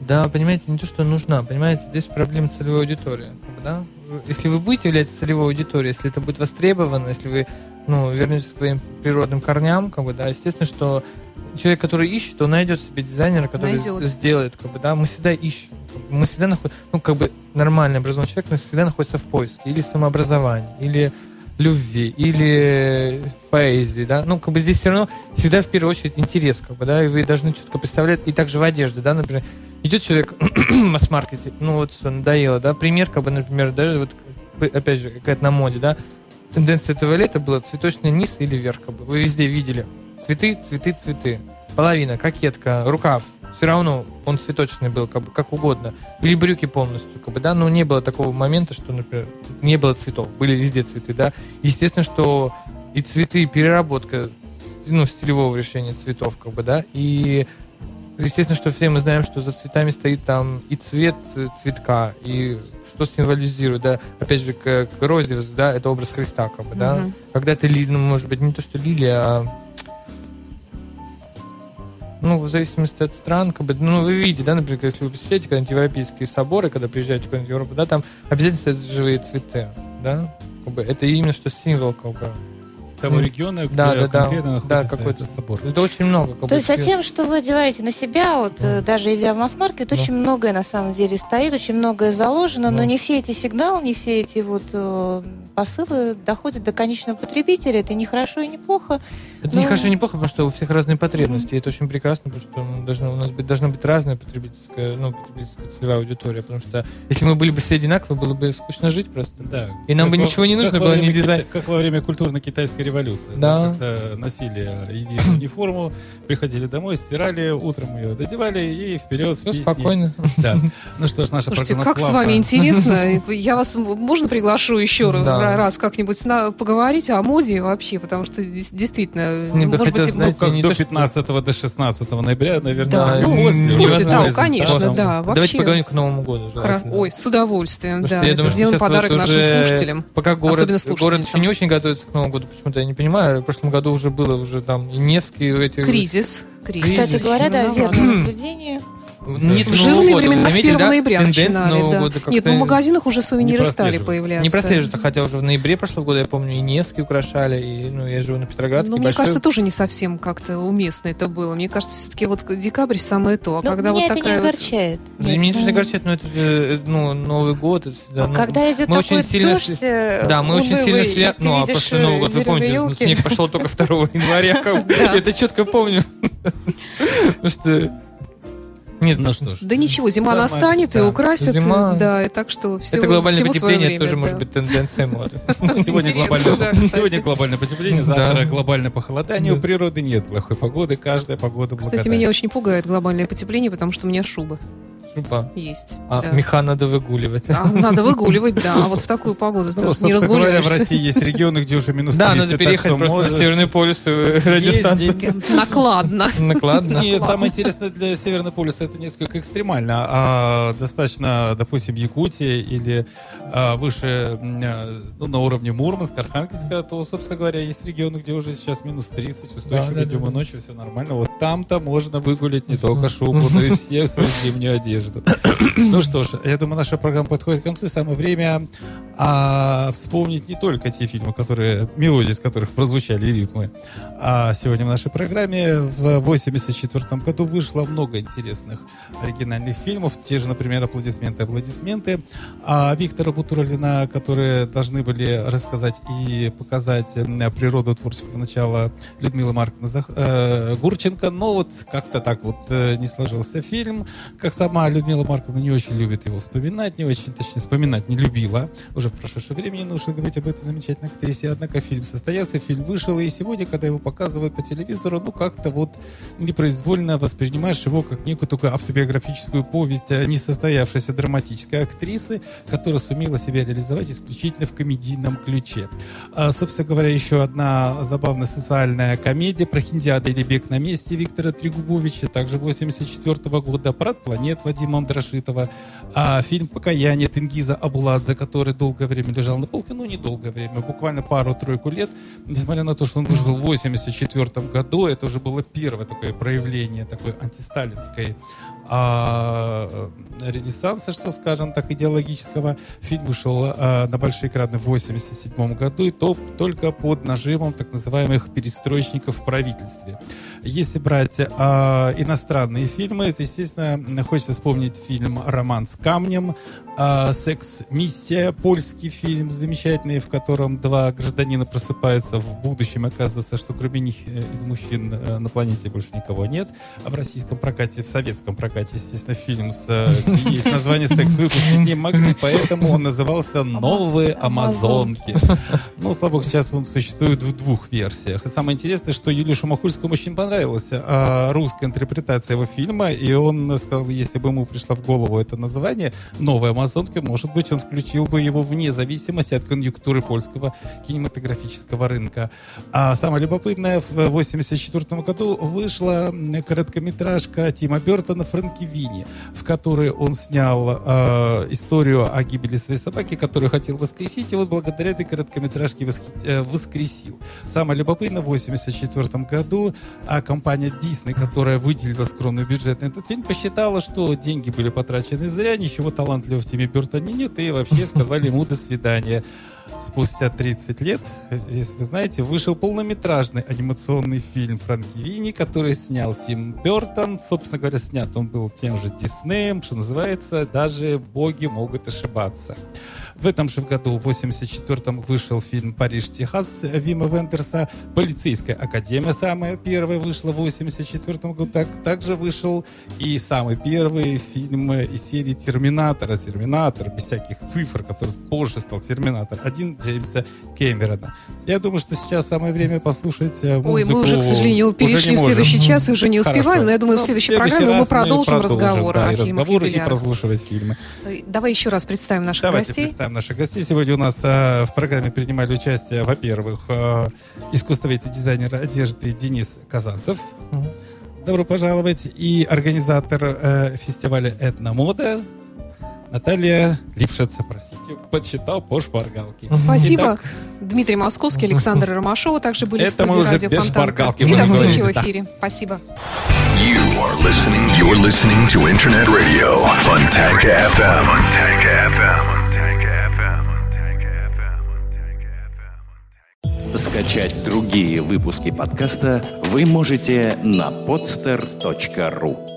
Да, понимаете, не то, что нужна. Понимаете, здесь проблема целевой аудитории. Да? Если вы будете являться целевой аудиторией, если это будет востребовано, если вы ну, вернетесь к своим природным корням, как бы, да, естественно, что человек, который ищет, он найдет себе дизайнера, который Найдет. сделает, как бы, да, мы всегда ищем. Мы всегда находим, ну, как бы, нормальный образованный человек, но всегда находится в поиске или самообразования, или любви, или поэзии, да, ну, как бы здесь все равно всегда в первую очередь интерес, как бы, да, и вы должны четко представлять, и также в одежде, да, например, идет человек в масс-маркете, ну, вот все, надоело, да, пример, как бы, например, да, вот, опять же, какая-то на моде, да, тенденция этого лета была цветочный низ или верх, как бы, вы везде видели, цветы, цветы, цветы, половина, кокетка, рукав, все равно он цветочный был, как бы как угодно. Или брюки полностью, как бы, да, но не было такого момента, что, например, не было цветов, были везде цветы, да. Естественно, что и цветы, и переработка, ну, стилевого решения цветов, как бы, да, и естественно, что все мы знаем, что за цветами стоит там и цвет цветка, и что символизирует, да, опять же, к, к розе, да, это образ Христа, как бы, да. Мгм. Когда это лилия, ну, может быть, не то, что лилия, а ну, в зависимости от стран, как бы, ну, вы видите, да, например, если вы посещаете когда-нибудь европейские соборы, когда приезжаете куда-нибудь в Европу, да, там обязательно стоят живые цветы, да, как бы, это именно что символ, как бы. Того Ну, региона, где да, да, да. конкретно Да, находится какой-то этот собор. Это очень много. Как То бы, есть за цвет. тем, что вы одеваете на себя, вот э, даже идя в масс-маркет, Да. очень многое на самом деле стоит, очень многое заложено, но Да. не все эти сигналы, не все эти вот э, посылы доходят до конечного потребителя. Это не хорошо и не плохо. Это не Ну, хорошо и не плохо, потому что у всех разные потребности. И это очень прекрасно, потому что ну, должна, у нас быть, должна быть разная потребительская, ну, потребительская целевая аудитория. Потому что если мы были бы все одинаковые, было бы скучно жить просто. Да. И нам Как бы во- ничего не нужно было, ни дизайн. кита- Как во время культурно-китайской революции. Да. Когда носили единую униформу, приходили домой, стирали, утром ее додевали и вперед с Все песней. спокойно. Да. Ну что ж, наша Слушайте, программа как с вами интересно. Я вас, можно, приглашу еще ра- Да. Раз как-нибудь поговорить о моде вообще, потому что действительно, Мне бы может быть, хотелось и- Ну, как до то, что- 15 до 16 ноября, наверное, Да, ну, после. после разница. конечно, да. Давайте Вообще, поговорим к Новому году. хра- желательно. Ой, с удовольствием, Потому да. что я думаю, сделаем подарок вот нашим слушателям. Пока город, особенно город еще не очень готовится к Новому году, почему-то я не понимаю. В прошлом году уже было уже там и Невский, эти... Кризис. Кризис. Кстати говоря, да, верное наблюдение. Нет В Нового жирные года. времена Вы с заметили, 1 да, ноября тенденция начинали, Нового да. года Нет, ну в магазинах уже сувениры не стали появляться. Не прослеживается, хотя уже в ноябре прошлого года, я помню, и Невский украшали, и, ну, я живу на Петроградке. Ну, мне большой- кажется, тоже не совсем как-то уместно это было. Мне кажется, все-таки вот декабрь самое то. А Но когда меня вот это не такая вот- огорчает. Да, Меня тоже не огорчает, но это же, э, ну, Новый год. это всегда, А ну, когда идет мы такой очень сильно дождь, э, Да, мы очень сильно и свя... ты Ну, а после Нового года, вы э, помните, снег пошел только 2 января. Я это четко помню. Потому что... Нет, Ну что ж. Да ничего, зима Самое- настанет и да. украсит. Зима. Да, и так что всего, это глобальное всему свое потепление время, тоже да. может быть тенденция моды. Сегодня глобальное, сегодня глобальное потепление, Да. завтра глобальное похолодание. Да. У природы нет плохой погоды, каждая погода Кстати, меня очень пугает глобальное потепление, потому что у меня шуба Шупа. есть. А да. меха надо выгуливать. А, надо выгуливать, да. А вот в такую погоду Ну, ты не собственно говоря, в разгуляешься. России есть регионы, где уже минус 30, Да, надо переехать просто на Северный полюс и радиостанцию. Накладно. Накладно. Не, самое интересное для Северного полюса это несколько экстремально. А достаточно, допустим, Якутия или а, выше, а, ну, на уровне Мурманска, Архангельска, то, собственно говоря, есть регионы, где уже сейчас минус 30, устойчивые Да, да, днем да. и ночью, все нормально. Вот там-то можно выгулять не только шубу, но и все свою зимнюю одежду. Ну что ж, я думаю, наша программа подходит к концу, самое время а, вспомнить не только те фильмы, которые, мелодии из которых прозвучали, ритмы, а сегодня в нашей программе в 1984 году вышло много интересных оригинальных фильмов. Те же, например, «Аплодисменты, аплодисменты» а Виктора Бутурлина, которые должны были рассказать и показать природу творческого начала Людмилы Марковны э, Гурченко. Но вот как-то так вот э, не сложился фильм. Как сама Людмила Марковна не очень любит его вспоминать, не очень, точнее, вспоминать не любила. Уже в прошедшее время не нужно говорить об этой замечательной актрисе. Однако фильм состоялся, фильм вышел, и сегодня, когда его показывают по телевизору, ну как-то вот непроизвольно воспринимаешь его как некую только автобиографическую повесть о несостоявшейся драматической актрисы, которая сумела себя реализовать исключительно в комедийном ключе. А, собственно говоря, еще одна забавная социальная комедия про Хиндиада или бег на месте Виктора Трегубовича, также 84 года, про планет Вадима Вадима Амдрашитова, а фильм «Покаяние» Тенгиза Абуладзе, который долгое время лежал на полке, ну, недолгое время, буквально пару-тройку лет, несмотря на то, что он вышел в 1984 году, это уже было первое такое проявление такой антисталинской а, ренессанса, что скажем так, идеологического. Фильм вышел а, на большие экраны в 1987 году, и то только под нажимом так называемых перестройщиков в правительстве. Если брать а, иностранные фильмы, то, естественно, хочется вспомнить фильм «Роман с камнем», а, «Секс-миссия», польский фильм замечательный, в котором два гражданина просыпаются в будущем, оказывается, что кроме них э, из мужчин э, на планете больше никого нет. А в российском прокате, в советском прокате, естественно, фильм с, э, есть название «Секс» выпустить не могли, поэтому он назывался «Новые Амазонки». Ну, слава богу, сейчас он существует в двух версиях. И самое интересное, что Юлию Шумахульскому очень понравилась а, русская интерпретация его фильма, и он сказал, если бы ему пришло в голову это название «Новая Амазонка», может быть, он включил бы его вне зависимости от конъюнктуры польского кинематографического рынка. А самое любопытное, в 1984 году вышла короткометражка Тима Бертона «Фрэнки Винни», в которой он снял э, историю о гибели своей собаки, которую хотел воскресить, и вот благодаря этой короткометражке э, воскресил. Самое любопытное, в 1984 году компания Disney, которая выделила скромный бюджет на этот фильм, посчитала, что деньги были потрачены зря, ничего талантливого в Тиме Бертоне нет, и вообще сказали ему до свидания спустя 30 лет, если вы знаете, вышел полнометражный анимационный фильм Франки Винни, который снял Тим Бертон. Собственно говоря, снят он был тем же Диснеем, что называется, даже боги могут ошибаться. В этом же году, в 84-м, вышел фильм «Париж, Техас» Вима Вендерса. «Полицейская академия» самая первая вышла в 84 году. Так, также вышел и самый первый фильм из серии «Терминатора». «Терминатор», без всяких цифр, который позже стал «Терминатор» один Джеймса Кэмерона. Я думаю, что сейчас самое время послушать музыку. Ой, мы уже, к сожалению, перешли в следующий час и уже не успеваем, Хорошо. но я думаю, в следующей ну, программе мы продолжим, мы продолжим разговор да, о и разговоры и прослушивать фильмы. Э, давай еще раз представим наших Давайте гостей. представим наших гостей. Сегодня у нас э, в программе принимали участие, во-первых, э, искусствовед и дизайнер одежды Денис Казанцев. Угу. Добро пожаловать. И организатор э, фестиваля «Этномода» Наталья Лившица, простите, подсчитал по шпаргалке. Спасибо. Итак, Дмитрий Московский, Александр Ромашова также были это в студии мы уже без шпаргалки. И до встречи в эфире. Да. Спасибо. You are listening, you're listening to Internet Radio, Fontanka FM. Fontanka FM. Скачать другие выпуски подкаста вы можете на podster.ru